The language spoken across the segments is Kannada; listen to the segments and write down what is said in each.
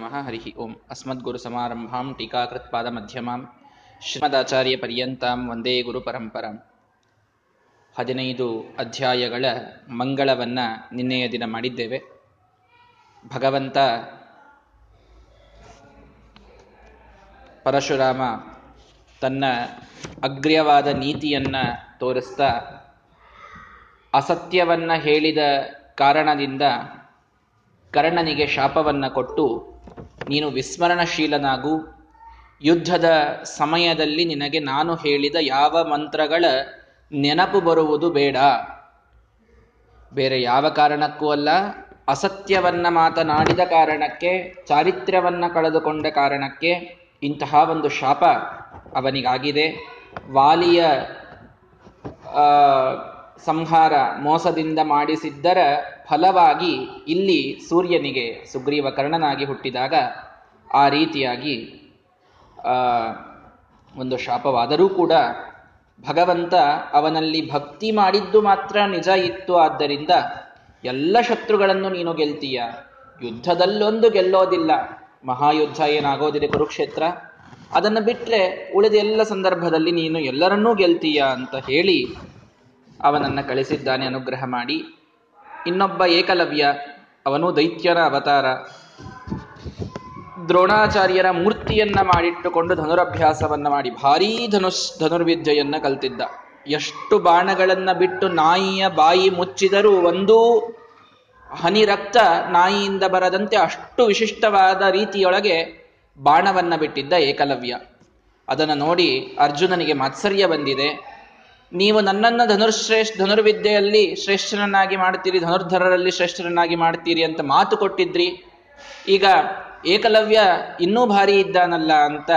ನಮಃ ಹರಿಹಿ ಓಂ ಅಸ್ಮದ್ಗುರುಸಮಾರಂಭಾಂ ಶ್ರೀಮದಾಚಾರ್ಯ ಶ್ರೀಮದಾಚಾರ್ಯಪರ್ಯಂತಾಂ ವಂದೇ ಗುರುಪರಂಪರಾಂ ಹದಿನೈದು ಅಧ್ಯಾಯಗಳ ಮಂಗಳವನ್ನ ನಿನ್ನೆಯ ದಿನ ಮಾಡಿದ್ದೇವೆ. ಭಗವಂತ ಪರಶುರಾಮ ತನ್ನ ಅಗ್ರ್ಯವಾದ ನೀತಿಯನ್ನ ತೋರಿಸ್ತಾ ಅಸತ್ಯವನ್ನ ಹೇಳಿದ ಕಾರಣದಿಂದ ಕರ್ಣನಿಗೆ ಶಾಪವನ್ನ ಕೊಟ್ಟು ನೀನು ವಿಸ್ಮರಣಶೀಲನಾಗು. ಯುದ್ಧದ ಸಮಯದಲ್ಲಿ ನಿನಗೆ ನಾನು ಹೇಳಿದ ಯಾವ ಮಂತ್ರಗಳ ನೆನಪು ಬರುವುದು ಬೇಡ. ಬೇರೆ ಯಾವ ಕಾರಣಕ್ಕೂ ಅಲ್ಲ, ಅಸತ್ಯವನ್ನು ಮಾತನಾಡಿದ ಕಾರಣಕ್ಕೆ, ಚಾರಿತ್ರ್ಯವನ್ನು ಕಳೆದುಕೊಂಡ ಕಾರಣಕ್ಕೆ ಇಂತಹ ಒಂದು ಶಾಪ ಅವನಿಗಾಗಿದೆ. ವಾಲಿಯ ಸಂಹಾರ ಮೋಸದಿಂದ ಮಾಡಿಸಿದ್ದರ ಫಲವಾಗಿ ಇಲ್ಲಿ ಸೂರ್ಯನಿಗೆ ಸುಗ್ರೀವ ಕರ್ಣನಾಗಿ ಹುಟ್ಟಿದಾಗ ಆ ರೀತಿಯಾಗಿ ಒಂದು ಶಾಪವಾದರೂ ಕೂಡ ಭಗವಂತ ಅವನಲ್ಲಿ ಭಕ್ತಿ ಮಾಡಿದ್ದು ಮಾತ್ರ ನಿಜ ಇತ್ತು. ಆದ್ದರಿಂದ ಎಲ್ಲ ಶತ್ರುಗಳನ್ನು ನೀನು ಗೆಲ್ತೀಯ. ಯುದ್ಧದಲ್ಲೊಂದು ಗೆಲ್ಲೋದಿಲ್ಲ. ಮಹಾಯುದ್ಧ ಏನಾಗೋದಿದೆ ಕುರುಕ್ಷೇತ್ರ? ಅದನ್ನು ಬಿಟ್ಟರೆ ಉಳಿದ ಎಲ್ಲ ಸಂದರ್ಭದಲ್ಲಿ ನೀನು ಎಲ್ಲರನ್ನೂ ಗೆಲ್ತೀಯ ಅಂತ ಹೇಳಿ ಅವನನ್ನ ಕಳಿಸಿದ್ದಾನೆ ಅನುಗ್ರಹ ಮಾಡಿ. ಇನ್ನೊಬ್ಬ ಏಕಲವ್ಯ, ಅವನು ದೈತ್ಯನ ಅವತಾರ. ದ್ರೋಣಾಚಾರ್ಯರ ಮೂರ್ತಿಯನ್ನ ಮಾಡಿಟ್ಟುಕೊಂಡು ಧನುರಭ್ಯಾಸವನ್ನ ಮಾಡಿ ಭಾರೀ ಧನುಸ್ ಧನುರ್ವಿದ್ಯೆಯನ್ನ ಕಲ್ತಿದ್ದ. ಎಷ್ಟು ಬಾಣಗಳನ್ನ ಬಿಟ್ಟು ನಾಯಿಯ ಬಾಯಿ ಮುಚ್ಚಿದರೂ ಒಂದೂ ಹನಿ ರಕ್ತ ನಾಯಿಯಿಂದ ಬರದಂತೆ ಅಷ್ಟು ವಿಶಿಷ್ಟವಾದ ರೀತಿಯೊಳಗೆ ಬಾಣವನ್ನ ಬಿಟ್ಟಿದ್ದ ಏಕಲವ್ಯ. ಅದನ್ನು ನೋಡಿ ಅರ್ಜುನನಿಗೆ ಮಾತ್ಸರ್ಯ ಬಂದಿದೆ. ನೀವು ನನ್ನನ್ನು ಧನುರ್ಶ್ರೇಷ್ಠ, ಧನುರ್ವಿದ್ಯೆಯಲ್ಲಿ ಶ್ರೇಷ್ಠರನ್ನಾಗಿ ಮಾಡ್ತೀರಿ ಧನುರ್ಧರರಲ್ಲಿ ಶ್ರೇಷ್ಠರನ್ನಾಗಿ ಮಾಡ್ತೀರಿ ಅಂತ ಮಾತು ಕೊಟ್ಟಿದ್ರಿ. ಈಗ ಏಕಲವ್ಯ ಇನ್ನೂ ಭಾರಿ ಇದ್ದಾನಲ್ಲ ಅಂತ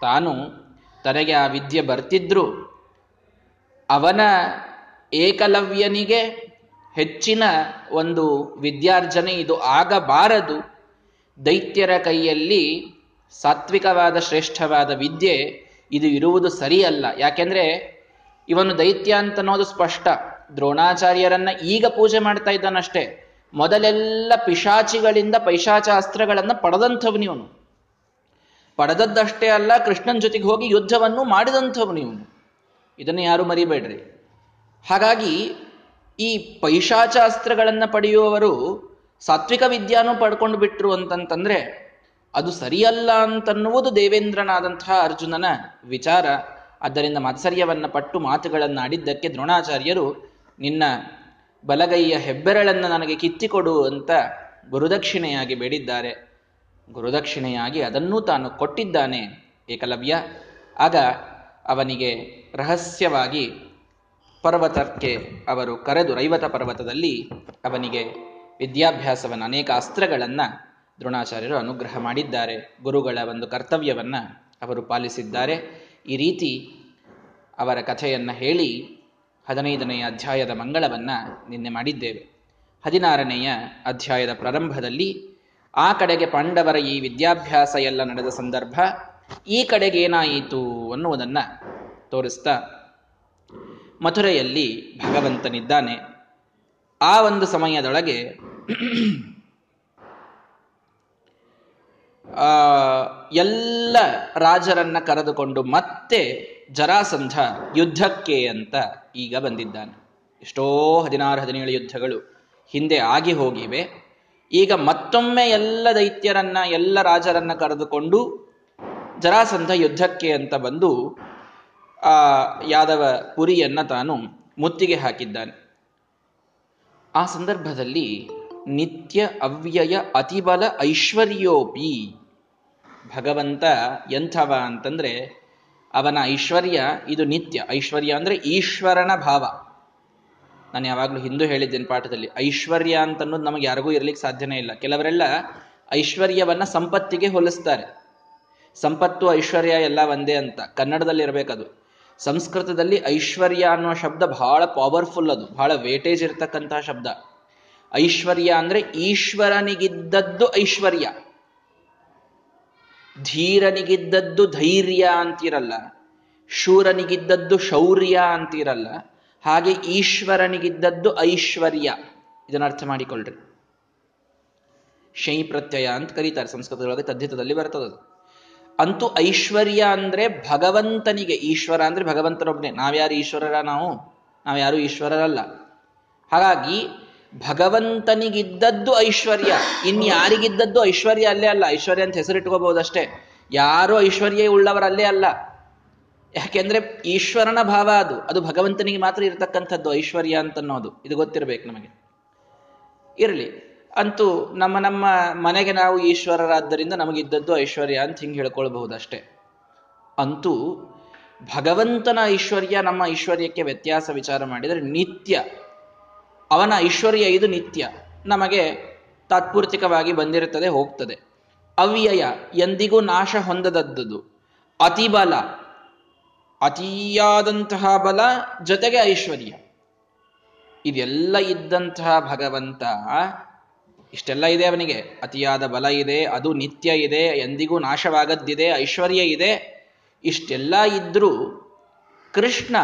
ತಾನು ತನಗೆ ಆ ವಿದ್ಯೆ ಬರ್ತಿದ್ರು. ಅವನ ಏಕಲವ್ಯನಿಗೆ ಹೆಚ್ಚಿನ ಒಂದು ವಿದ್ಯಾರ್ಜನೆ ಇದು ಆಗಬಾರದು. ದೈತ್ಯರ ಕೈಯಲ್ಲಿ ಸಾತ್ವಿಕವಾದ ಶ್ರೇಷ್ಠವಾದ ವಿದ್ಯೆ ಇದು ಇರುವುದು ಸರಿಯಲ್ಲ. ಯಾಕೆಂದ್ರೆ ಇವನು ದೈತ್ಯ ಅಂತ ಅನ್ನೋದು ಸ್ಪಷ್ಟ. ದ್ರೋಣಾಚಾರ್ಯರನ್ನ ಈಗ ಪೂಜೆ ಮಾಡ್ತಾ ಇದ್ದಾನಷ್ಟೇ. ಮೊದಲೆಲ್ಲ ಪಿಶಾಚಿಗಳಿಂದ ಪೈಶಾಚ ಅಸ್ತ್ರಗಳನ್ನ ಪಡೆದಂಥವನಿವನು ಪಡೆದದ್ದಷ್ಟೇ ಅಲ್ಲ, ಕೃಷ್ಣನ್ ಜೊತೆಗೆ ಹೋಗಿ ಯುದ್ಧವನ್ನು ಮಾಡಿದಂಥವನು ಇವನು. ಇದನ್ನು ಯಾರು ಮರಿಬೇಡ್ರಿ. ಹಾಗಾಗಿ ಈ ಪೈಶಾಚಾಸ್ತ್ರಗಳನ್ನ ಪಡೆಯುವವರು ಸಾತ್ವಿಕ ವಿದ್ಯಾನು ಪಡ್ಕೊಂಡು ಬಿಟ್ರು ಅಂತಂತಂದ್ರೆ ಅದು ಸರಿಯಲ್ಲ ಅಂತನ್ನುವುದು ದೇವೇಂದ್ರನಾದಂತಹ ಅರ್ಜುನನ ವಿಚಾರ. ಆದ್ದರಿಂದ ಮಾತ್ಸರ್ಯವನ್ನು ಪಟ್ಟು ಮಾತುಗಳನ್ನು ಆಡಿದ್ದಕ್ಕೆ ದ್ರೋಣಾಚಾರ್ಯರು, ನಿನ್ನ ಬಲಗೈಯ ಹೆಬ್ಬೆರಳನ್ನು ನನಗೆ ಕಿತ್ತಿಕೊಡು ಅಂತ ಗುರುದಕ್ಷಿಣೆಯಾಗಿ ಬೇಡಿದ್ದಾರೆ. ಗುರುದಕ್ಷಿಣೆಯಾಗಿ ಅದನ್ನೂ ತಾನು ಕೊಟ್ಟಿದ್ದಾನೆ, ಏಕಲವ್ಯ. ಆಗ ಅವನಿಗೆ ರಹಸ್ಯವಾಗಿ ಪರ್ವತಕ್ಕೆ ಅವರು ಕರೆದು ರೈವತ ಪರ್ವತದಲ್ಲಿ ಅವನಿಗೆ ವಿದ್ಯಾಭ್ಯಾಸವನ್ನು ಅನೇಕ ಅಸ್ತ್ರಗಳನ್ನು ದ್ರೋಣಾಚಾರ್ಯರು ಅನುಗ್ರಹ ಮಾಡಿದ್ದಾರೆ. ಗುರುಗಳ ಒಂದು ಕರ್ತವ್ಯವನ್ನು ಅವರು ಪಾಲಿಸಿದ್ದಾರೆ. ಈ ರೀತಿ ಅವರ ಕಥೆಯನ್ನು ಹೇಳಿ ಹದಿನೈದನೆಯ ಅಧ್ಯಾಯದ ಮಂಗಳವನ್ನು ನಿನ್ನೆ ಮಾಡಿದ್ದೇವೆ. ಹದಿನಾರನೆಯ ಅಧ್ಯಾಯದ ಪ್ರಾರಂಭದಲ್ಲಿ, ಆ ಕಡೆಗೆ ಪಾಂಡವರ ಈ ವಿದ್ಯಾಭ್ಯಾಸ ಎಲ್ಲ ನಡೆದ ಸಂದರ್ಭ, ಈ ಕಡೆಗೆ ಏನಾಯಿತು ಅನ್ನುವುದನ್ನ ತೋರಿಸ್ತಾ ಮಥುರೆಯಲ್ಲಿ ಭಗವಂತನಿದ್ದಾನೆ. ಆ ಒಂದು ಸಮಯದೊಳಗೆ ಆ ಎಲ್ಲ ರಾಜರನ್ನ ಕರೆದುಕೊಂಡು ಮತ್ತೆ ಜರಾಸಂಧ ಯುದ್ಧಕ್ಕೆ ಅಂತ ಈಗ ಬಂದಿದ್ದಾನೆ. ಎಷ್ಟೋ ಹದಿನಾರು, ಹದಿನೇಳು ಯುದ್ಧಗಳು ಹಿಂದೆ ಆಗಿ ಹೋಗಿವೆ. ಈಗ ಮತ್ತೊಮ್ಮೆ ಎಲ್ಲ ದೈತ್ಯರನ್ನ, ಎಲ್ಲ ರಾಜರನ್ನ ಕರೆದುಕೊಂಡು ಜರಾಸಂಧ ಯುದ್ಧಕ್ಕೆ ಅಂತ ಬಂದು, ಆ, ಯಾದವ ಪುರಿಯನ್ನ ತಾನು ಮುತ್ತಿಗೆ ಹಾಕಿದ್ದಾನೆ. ಆ ಸಂದರ್ಭದಲ್ಲಿ ನಿತ್ಯ ಅವ್ಯಯ ಅತಿಬಲ ಐಶ್ವರ್ಯೋಪಿ ಭಗವಂತ ಎಂಥವ ಅಂತಂದ್ರೆ ಅವನ ಐಶ್ವರ್ಯ ಇದು ನಿತ್ಯ. ಐಶ್ವರ್ಯ ಅಂದರೆ ಈಶ್ವರನ ಭಾವ. ನಾನು ಯಾವಾಗಲೂ ಹಿಂದೂ ಹೇಳಿದ್ದೇನೆ ಪಾಠದಲ್ಲಿ, ಐಶ್ವರ್ಯ ಅಂತ ಅನ್ನೋದು ನಮಗೆ ಯಾರಿಗೂ ಇರಲಿಕ್ಕೆ ಸಾಧ್ಯನೇ ಇಲ್ಲ. ಕೆಲವರೆಲ್ಲ ಐಶ್ವರ್ಯವನ್ನು ಸಂಪತ್ತಿಗೆ ಹೋಲಿಸ್ತಾರೆ. ಸಂಪತ್ತು, ಐಶ್ವರ್ಯ ಎಲ್ಲ ಒಂದೇ ಅಂತ. ಕನ್ನಡದಲ್ಲಿ ಇರಬೇಕದು. ಸಂಸ್ಕೃತದಲ್ಲಿ ಐಶ್ವರ್ಯ ಅನ್ನುವ ಶಬ್ದ ಬಹಳ ಪವರ್ಫುಲ್ ಅದು. ಬಹಳ ವೇಟೇಜ್ ಇರ್ತಕ್ಕಂತಹ ಶಬ್ದ. ಐಶ್ವರ್ಯ ಅಂದ್ರೆ ಈಶ್ವರನಿಗಿದ್ದದ್ದು ಐಶ್ವರ್ಯ. ಧೀರನಿಗಿದ್ದದ್ದು ಧೈರ್ಯ ಅಂತಿರಲ್ಲ, ಶೂರನಿಗಿದ್ದದ್ದು ಶೌರ್ಯ ಅಂತಿರಲ್ಲ, ಹಾಗೆ ಈಶ್ವರನಿಗಿದ್ದದ್ದು ಐಶ್ವರ್ಯ. ಇದನ್ನ ಅರ್ಥ ಮಾಡಿಕೊಳ್ಳ್ರಿ ಶೈ ಪ್ರತ್ಯಯ ಅಂತ ಕರೀತಾರೆ ಸಂಸ್ಕೃತದೊಳಗೆ ತದ್ದಿತದಲ್ಲಿ ಬರ್ತದದು ಅಂತೂ ಐಶ್ವರ್ಯ ಅಂದ್ರೆ ಭಗವಂತನಿಗೆ, ಈಶ್ವರ ಅಂದ್ರೆ ಭಗವಂತನೊಬ್ಬನೇ ನಾವ್ಯಾರು ಈಶ್ವರರ ನಾವು? ನಾವ್ಯಾರು ಈಶ್ವರರಲ್ಲ. ಹಾಗಾಗಿ ಭಗವಂತನಿಗಿದ್ದದ್ದು ಐಶ್ವರ್ಯ. ಇನ್ಯಾರಿಗಿದ್ದದ್ದು ಐಶ್ವರ್ಯ ಅಲ್ಲೇ ಅಲ್ಲ. ಐಶ್ವರ್ಯ ಅಂತ ಹೆಸರಿಟ್ಕೋಬಹುದಷ್ಟೇ. ಯಾರು ಐಶ್ವರ್ಯ ಉಳ್ಳವರಲ್ಲೇ ಅಲ್ಲ. ಯಾಕೆಂದ್ರೆ ಈಶ್ವರನ ಭಾವ ಅದು. ಅದು ಭಗವಂತನಿಗೆ ಮಾತ್ರ ಇರತಕ್ಕಂಥದ್ದು, ಐಶ್ವರ್ಯ ಅಂತನ್ನೋದು. ಇದು ಗೊತ್ತಿರಬೇಕು ನಮಗೆ. ಇರಲಿ. ಅಂತೂ ನಮ್ಮ ನಮ್ಮ ಮನೆಗೆ ನಾವು ಈಶ್ವರರಾದ್ದರಿಂದ ನಮಗಿದ್ದದ್ದು ಐಶ್ವರ್ಯ ಅಂತ ಹಿಂಗೆ ಹೇಳ್ಕೊಳ್ಬಹುದಷ್ಟೇ. ಅಂತೂ ಭಗವಂತನ ಐಶ್ವರ್ಯ ನಮ್ಮ ಐಶ್ವರ್ಯಕ್ಕೆ ವ್ಯತ್ಯಾಸ ವಿಚಾರ ಮಾಡಿದರೆ ನಿತ್ಯ ಅವನ ಐಶ್ವರ್ಯ ಇದು ನಿತ್ಯ, ನಮಗೆ ತಾತ್ಪೂರ್ತಿಕವಾಗಿ ಬಂದಿರುತ್ತದೆ, ಹೋಗ್ತದೆ. ಅವ್ಯಯ ಎಂದಿಗೂ ನಾಶ ಹೊಂದದದ್ದು. ಅತಿಬಲ, ಅತಿಯಾದಂತಹ ಬಲ ಜೊತೆಗೆ ಐಶ್ವರ್ಯ. ಇದೆಲ್ಲ ಇದ್ದಂತಹ ಭಗವಂತ, ಇಷ್ಟೆಲ್ಲ ಇದೆ ಅವನಿಗೆ. ಅತಿಯಾದ ಬಲ ಇದೆ, ಅದು ನಿತ್ಯ ಇದೆ, ಎಂದಿಗೂ ನಾಶವಾಗದ್ದಿದೆ, ಐಶ್ವರ್ಯ ಇದೆ. ಇಷ್ಟೆಲ್ಲ ಇದ್ರೂ ಕೃಷ್ಣ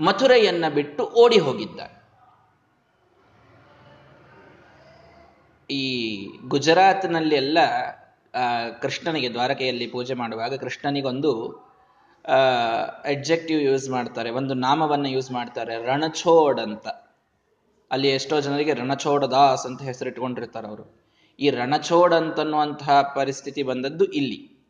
ಮಥುರೆಯನ್ನ ಬಿಟ್ಟು ಓಡಿ ಹೋಗಿದ್ದ ಈ ಗುಜರಾತ್ನಲ್ಲಿ ಎಲ್ಲ ಕೃಷ್ಣನಿಗೆ ದ್ವಾರಕೆಯಲ್ಲಿ ಪೂಜೆ ಮಾಡುವಾಗ ಕೃಷ್ಣನಿಗೊಂದು ಎಡ್ಜೆಕ್ಟಿವ್ ಯೂಸ್ ಮಾಡ್ತಾರೆ. ಒಂದು ನಾಮವನ್ನು ಯೂಸ್ ಮಾಡ್ತಾರೆ. ರಣಛೋಡ್ ಅಂತ. ಅಲ್ಲಿ ಎಷ್ಟೋ ಜನರಿಗೆ ರಣಛೋಡ ದಾಸ್ ಅಂತ ಹೆಸರಿಟ್ಕೊಂಡಿರ್ತಾರೆ ಅವರು. ಈ ರಣಛೋಡ್ ಅಂತನ್ನುವಂತಹ ಪರಿಸ್ಥಿತಿ ಬಂದದ್ದು ಇಲ್ಲಿ.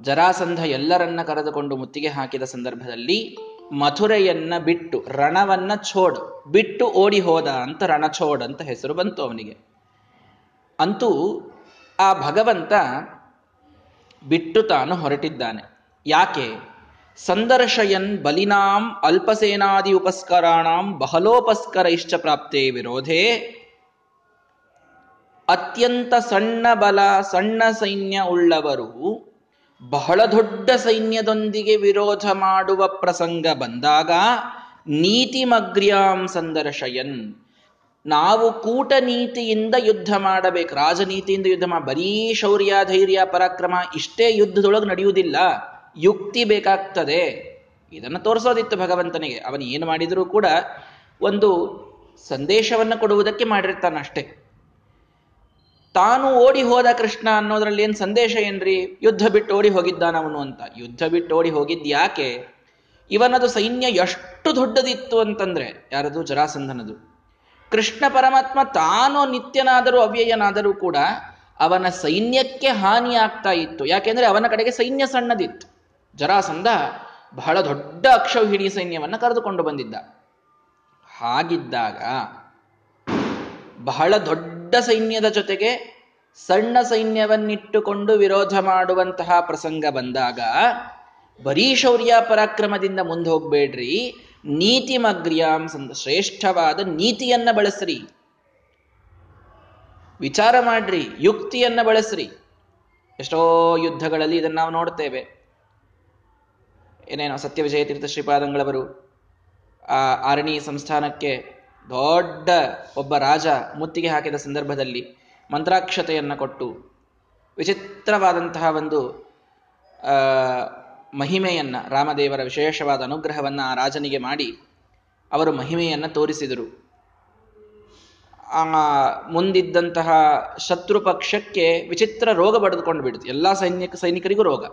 ಜರಾಸಂಧ ಎಲ್ಲರನ್ನ ಕರೆದುಕೊಂಡು ಮುತ್ತಿಗೆ ಹಾಕಿದ ಸಂದರ್ಭದಲ್ಲಿ ಮಥುರೆಯನ್ನ ಬಿಟ್ಟು, ರಣವನ್ನ ಛೋಡ್, ಬಿಟ್ಟು ಓಡಿ ಹೋದ ಅಂತ ರಣಛೋಡ್ ಅಂತ ಹೆಸರು ಬಂತು ಅವನಿಗೆ. ಅಂತೂ ಆ ಭಗವಂತ ಬಿಟ್ಟು ತಾನು ಹೊರಟಿದ್ದಾನೆ. ಯಾಕೆ? ಸಂದರ್ಶಯನ್ ಬಲಿನಾಂ ಅಲ್ಪಸೇನಾದಿ ಉಪಸ್ಕರಾಣಾಂ ಬಹಲೋಪಸ್ಕರ ಇಷ್ಟ ಪ್ರಾಪ್ತೇ ವಿರೋಧೇ. ಅತ್ಯಂತ ಸಣ್ಣ ಬಲ, ಸಣ್ಣ ಸೈನ್ಯ ಉಳ್ಳವರು ಬಹಳ ದೊಡ್ಡ ಸೈನ್ಯದೊಂದಿಗೆ ವಿರೋಧ ಮಾಡುವ ಪ್ರಸಂಗ ಬಂದಾಗ ನೀತಿಮಗ್ರ್ಯಾಂ ಸಂದರ್ಶಯನ್ ನಾವು ಕೂಟ ನೀತಿಯಿಂದ ಯುದ್ಧ ಮಾಡಬೇಕು. ರಾಜನೀತಿಯಿಂದ ಯುದ್ಧ ಮಾಡ ಬರೀ ಶೌರ್ಯ, ಧೈರ್ಯ, ಪರಾಕ್ರಮ ಇಷ್ಟೇ ಯುದ್ಧದೊಳಗೆ ನಡೆಯುವುದಿಲ್ಲ. ಯುಕ್ತಿ ಬೇಕಾಗ್ತದೆ. ಇದನ್ನು ತೋರಿಸೋದಿತ್ತು ಭಗವಂತನಿಗೆ. ಅವನು ಏನು ಮಾಡಿದರೂ ಕೂಡ ಒಂದು ಸಂದೇಶವನ್ನು ಕೊಡುವುದಕ್ಕೆ ಮಾಡಿರ್ತಾನೆ ಅಷ್ಟೇ ತಾನು ಓಡಿ ಹೋದ ಕೃಷ್ಣ ಅನ್ನೋದ್ರಲ್ಲಿ ಏನು ಸಂದೇಶ ಏನ್ರಿ? ಯುದ್ಧ ಬಿಟ್ಟು ಓಡಿ ಹೋಗಿದ್ದಾನವನು ಅಂತ. ಯುದ್ಧ ಬಿಟ್ಟು ಓಡಿ ಹೋಗಿದ್ದು ಯಾಕೆ? ಇವನದು ಸೈನ್ಯ ಎಷ್ಟು ದೊಡ್ಡದಿತ್ತು ಅಂತಂದ್ರೆ, ಯಾರದು? ಜರಾಸಂಧನದು. ಕೃಷ್ಣ ಪರಮಾತ್ಮ ತಾನು ನಿತ್ಯನಾದರೂ ಅವ್ಯಯನಾದರೂ ಕೂಡ ಅವನ ಸೈನ್ಯಕ್ಕೆ ಹಾನಿ ಆಗ್ತಾ ಇತ್ತು. ಯಾಕೆಂದ್ರೆ ಅವನ ಕಡೆಗೆ ಸೈನ್ಯ ಸಣ್ಣದಿತ್ತು. ಜರಾಸಂಧ ಬಹಳ ದೊಡ್ಡ ಅಕ್ಷೌಹಿಣಿ ಸೈನ್ಯವನ್ನು ಕರೆದುಕೊಂಡು ಬಂದಿದ್ದ. ಹಾಗಿದ್ದಾಗ ಬಹಳ ದೊಡ್ಡ ಸೈನ್ಯದ ಜೊತೆಗೆ ಸಣ್ಣ ಸೈನ್ಯವನ್ನಿಟ್ಟುಕೊಂಡು ವಿರೋಧ ಮಾಡುವಂತಹ ಪ್ರಸಂಗ ಬಂದಾಗ, ಬರೀ ಶೌರ್ಯ ಪರಾಕ್ರಮದಿಂದ ಮುಂದೆ ಹೋಗ್ಬೇಡ್ರಿ. ನೀತಿ ಮಗ್ರ್ಯಾಂ ಶ್ರೇಷ್ಠವಾದ ನೀತಿಯನ್ನ ಬಳಸ್ರಿ. ವಿಚಾರ ಮಾಡ್ರಿ, ಯುಕ್ತಿಯನ್ನ ಬಳಸ್ರಿ. ಎಷ್ಟೋ ಯುದ್ಧಗಳಲ್ಲಿ ಇದನ್ನು ನಾವು ನೋಡ್ತೇವೆ. ಏನೇನೋ ಸತ್ಯವಿಜಯ ತೀರ್ಥ ಶ್ರೀಪಾದಂಗಳವರು ಆ ಆರಣಿ ಸಂಸ್ಥಾನಕ್ಕೆ ದೊಡ್ಡ ಒಬ್ಬ ರಾಜ ಮುತ್ತಿಗೆ ಹಾಕಿದ ಸಂದರ್ಭದಲ್ಲಿ ಮಂತ್ರಾಕ್ಷತೆಯನ್ನು ಕೊಟ್ಟು ವಿಚಿತ್ರವಾದಂತಹ ಒಂದು ಮಹಿಮೆಯನ್ನು, ರಾಮದೇವರ ವಿಶೇಷವಾದ ಅನುಗ್ರಹವನ್ನು ಆ ರಾಜನಿಗೆ ಮಾಡಿ ಅವರು ಮಹಿಮೆಯನ್ನು ತೋರಿಸಿದರು. ಆ ಮುಂದಿದ್ದಂತಹ ಶತ್ರು ಪಕ್ಷಕ್ಕೆ ವಿಚಿತ್ರ ರೋಗ ಬಡಿದುಕೊಂಡು ಬಿಡುತ್ತೆ ಎಲ್ಲ ಸೈನಿಕ ಸೈನಿಕರಿಗೂ ರೋಗ.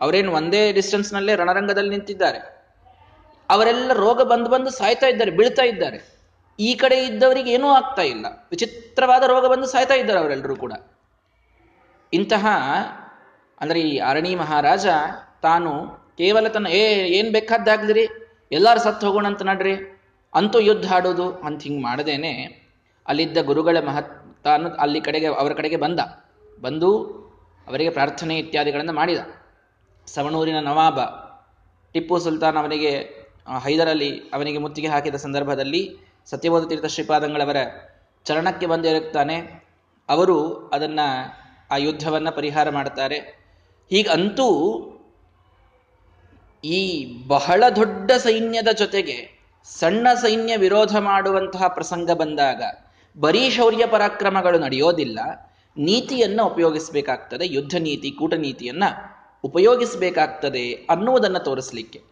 ಅವರೇನು ಒಂದೇ ಡಿಸ್ಟೆನ್ಸ್ನಲ್ಲೇ ರಣರಂಗದಲ್ಲಿ ನಿಂತಿದ್ದಾರೆ. ಅವರೆಲ್ಲ ರೋಗ ಬಂದು ಬಂದು ಸಾಯ್ತಾ ಇದ್ದಾರೆ, ಬೀಳ್ತಾ ಇದ್ದಾರೆ. ಈ ಕಡೆ ಇದ್ದವರಿಗೆ ಏನೂ ಆಗ್ತಾ ಇಲ್ಲ. ವಿಚಿತ್ರವಾದ ರೋಗ ಬಂದು ಸಾಯ್ತಾ ಇದ್ದಾರೆ ಅವರೆಲ್ಲರೂ ಕೂಡ. ಇಂತಹ, ಅಂದ್ರೆ ಈ ಅರಣಿ ಮಹಾರಾಜ ತಾನು ಕೇವಲ ತನ್ನ, ಏ, ಏನ್ ಬೇಕಾದ್ದಾಗ್ಲಿರಿ ಎಲ್ಲಾರು ಸತ್ತು ಹೋಗೋಣ ಅಂತ ನಡ್ರಿ, ಅಂತೂ ಯುದ್ಧ ಆಡೋದು ಅಂತ ಹಿಂಗೆ ಮಾಡದೇನೆ ಅಲ್ಲಿದ್ದ ಗುರುಗಳ ಮಹತ್, ತಾನು ಅಲ್ಲಿ ಕಡೆಗೆ, ಅವರ ಕಡೆಗೆ ಬಂದ. ಬಂದು ಅವರಿಗೆ ಪ್ರಾರ್ಥನೆ ಇತ್ಯಾದಿಗಳನ್ನು ಮಾಡಿದ. ಸವಣೂರಿನ ನವಾಬ, ಟಿಪ್ಪು ಸುಲ್ತಾನ್ ಅವನಿಗೆ ಹೈದರಲ್ಲಿ ಅವನಿಗೆ ಮುತ್ತಿಗೆ ಹಾಕಿದ ಸಂದರ್ಭದಲ್ಲಿ ಸತ್ಯಬೋಧ ತೀರ್ಥ ಶ್ರೀಪಾದಂಗಳವರ ಚರಣಕ್ಕೆ ಬಂದಿರುತ್ತಾನೆ ಅವರು ಅದನ್ನ ಆ ಯುದ್ಧವನ್ನ ಪರಿಹಾರ ಮಾಡ್ತಾರೆ ಹೀಗಂತೂ ಈ ಬಹಳ ದೊಡ್ಡ ಸೈನ್ಯದ ಜೊತೆಗೆ ಸಣ್ಣ ಸೈನ್ಯ ವಿರೋಧ ಮಾಡುವಂತಹ ಪ್ರಸಂಗ ಬಂದಾಗ ಬರೀ ಶೌರ್ಯ ಪರಾಕ್ರಮಗಳು ನಡೆಯೋದಿಲ್ಲ. ನೀತಿಯನ್ನ ಉಪಯೋಗಿಸಬೇಕಾಗ್ತದೆ, ಯುದ್ಧ ನೀತಿ ಕೂಟನೀತಿಯನ್ನ ಉಪಯೋಗಿಸಬೇಕಾಗ್ತದೆ ಅನ್ನುವುದನ್ನು ತೋರಿಸಲಿಕ್ಕೆ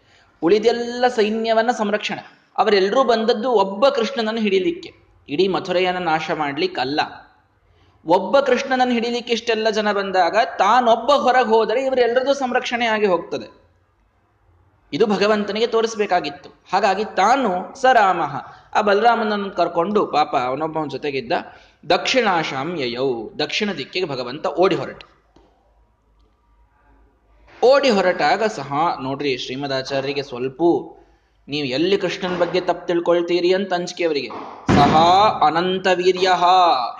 ಉಳಿದೆಲ್ಲ ಸೈನ್ಯವನ್ನ ಸಂರಕ್ಷಣೆ. ಅವರೆಲ್ಲರೂ ಬಂದದ್ದು ಒಬ್ಬ ಕೃಷ್ಣನನ್ನು ಹಿಡಿಲಿಕ್ಕೆ. ಇಡೀ ಮಥುರೆಯನ್ನು ನಾಶ ಮಾಡ್ಲಿಕ್ಕೆ ಅಲ್ಲ ಒಬ್ಬ ಕೃಷ್ಣನನ್ನು ಹಿಡಿಲಿಕ್ಕೆ ಇಷ್ಟೆಲ್ಲ ಜನ ಬಂದಾಗ ತಾನೊಬ್ಬ ಹೊರಗೆ ಹೋದರೆ ಇವರೆಲ್ಲರದು ಸಂರಕ್ಷಣೆ ಆಗಿ ಹೋಗ್ತದೆ. ಇದು ಭಗವಂತನಿಗೆ ತೋರಿಸಬೇಕಾಗಿತ್ತು. ಹಾಗಾಗಿ ತಾನು ಸ ರಾಮ ಆ ಬಲರಾಮನನ್ನು ಕರ್ಕೊಂಡು ಪಾಪ ಅವನೊಬ್ಬನ ಜೊತೆಗಿದ್ದ ದಕ್ಷಿಣಾಶಾಂ ಯಯೌ, ದಕ್ಷಿಣ ದಿಕ್ಕಿಗೆ ಭಗವಂತ ಓಡಿ ಹೊರಟ. ಓಡಿ ಹೊರಟಾಗ ಸಹ ನೋಡ್ರಿ ಶ್ರೀಮದಾಚಾರ್ಯರಿಗೆ ಸ್ವಲ್ಪ ನೀವು ಎಲ್ಲಿ ಕೃಷ್ಣನ ಬಗ್ಗೆ ತಪ್ಪು ತಿಳ್ಕೊಳ್ತೀರಿ ಅಂತ ಅಂಜಿಕೆ ಅವರಿಗೆ. ಸಹ ಅನಂತ ವೀರ್ಯ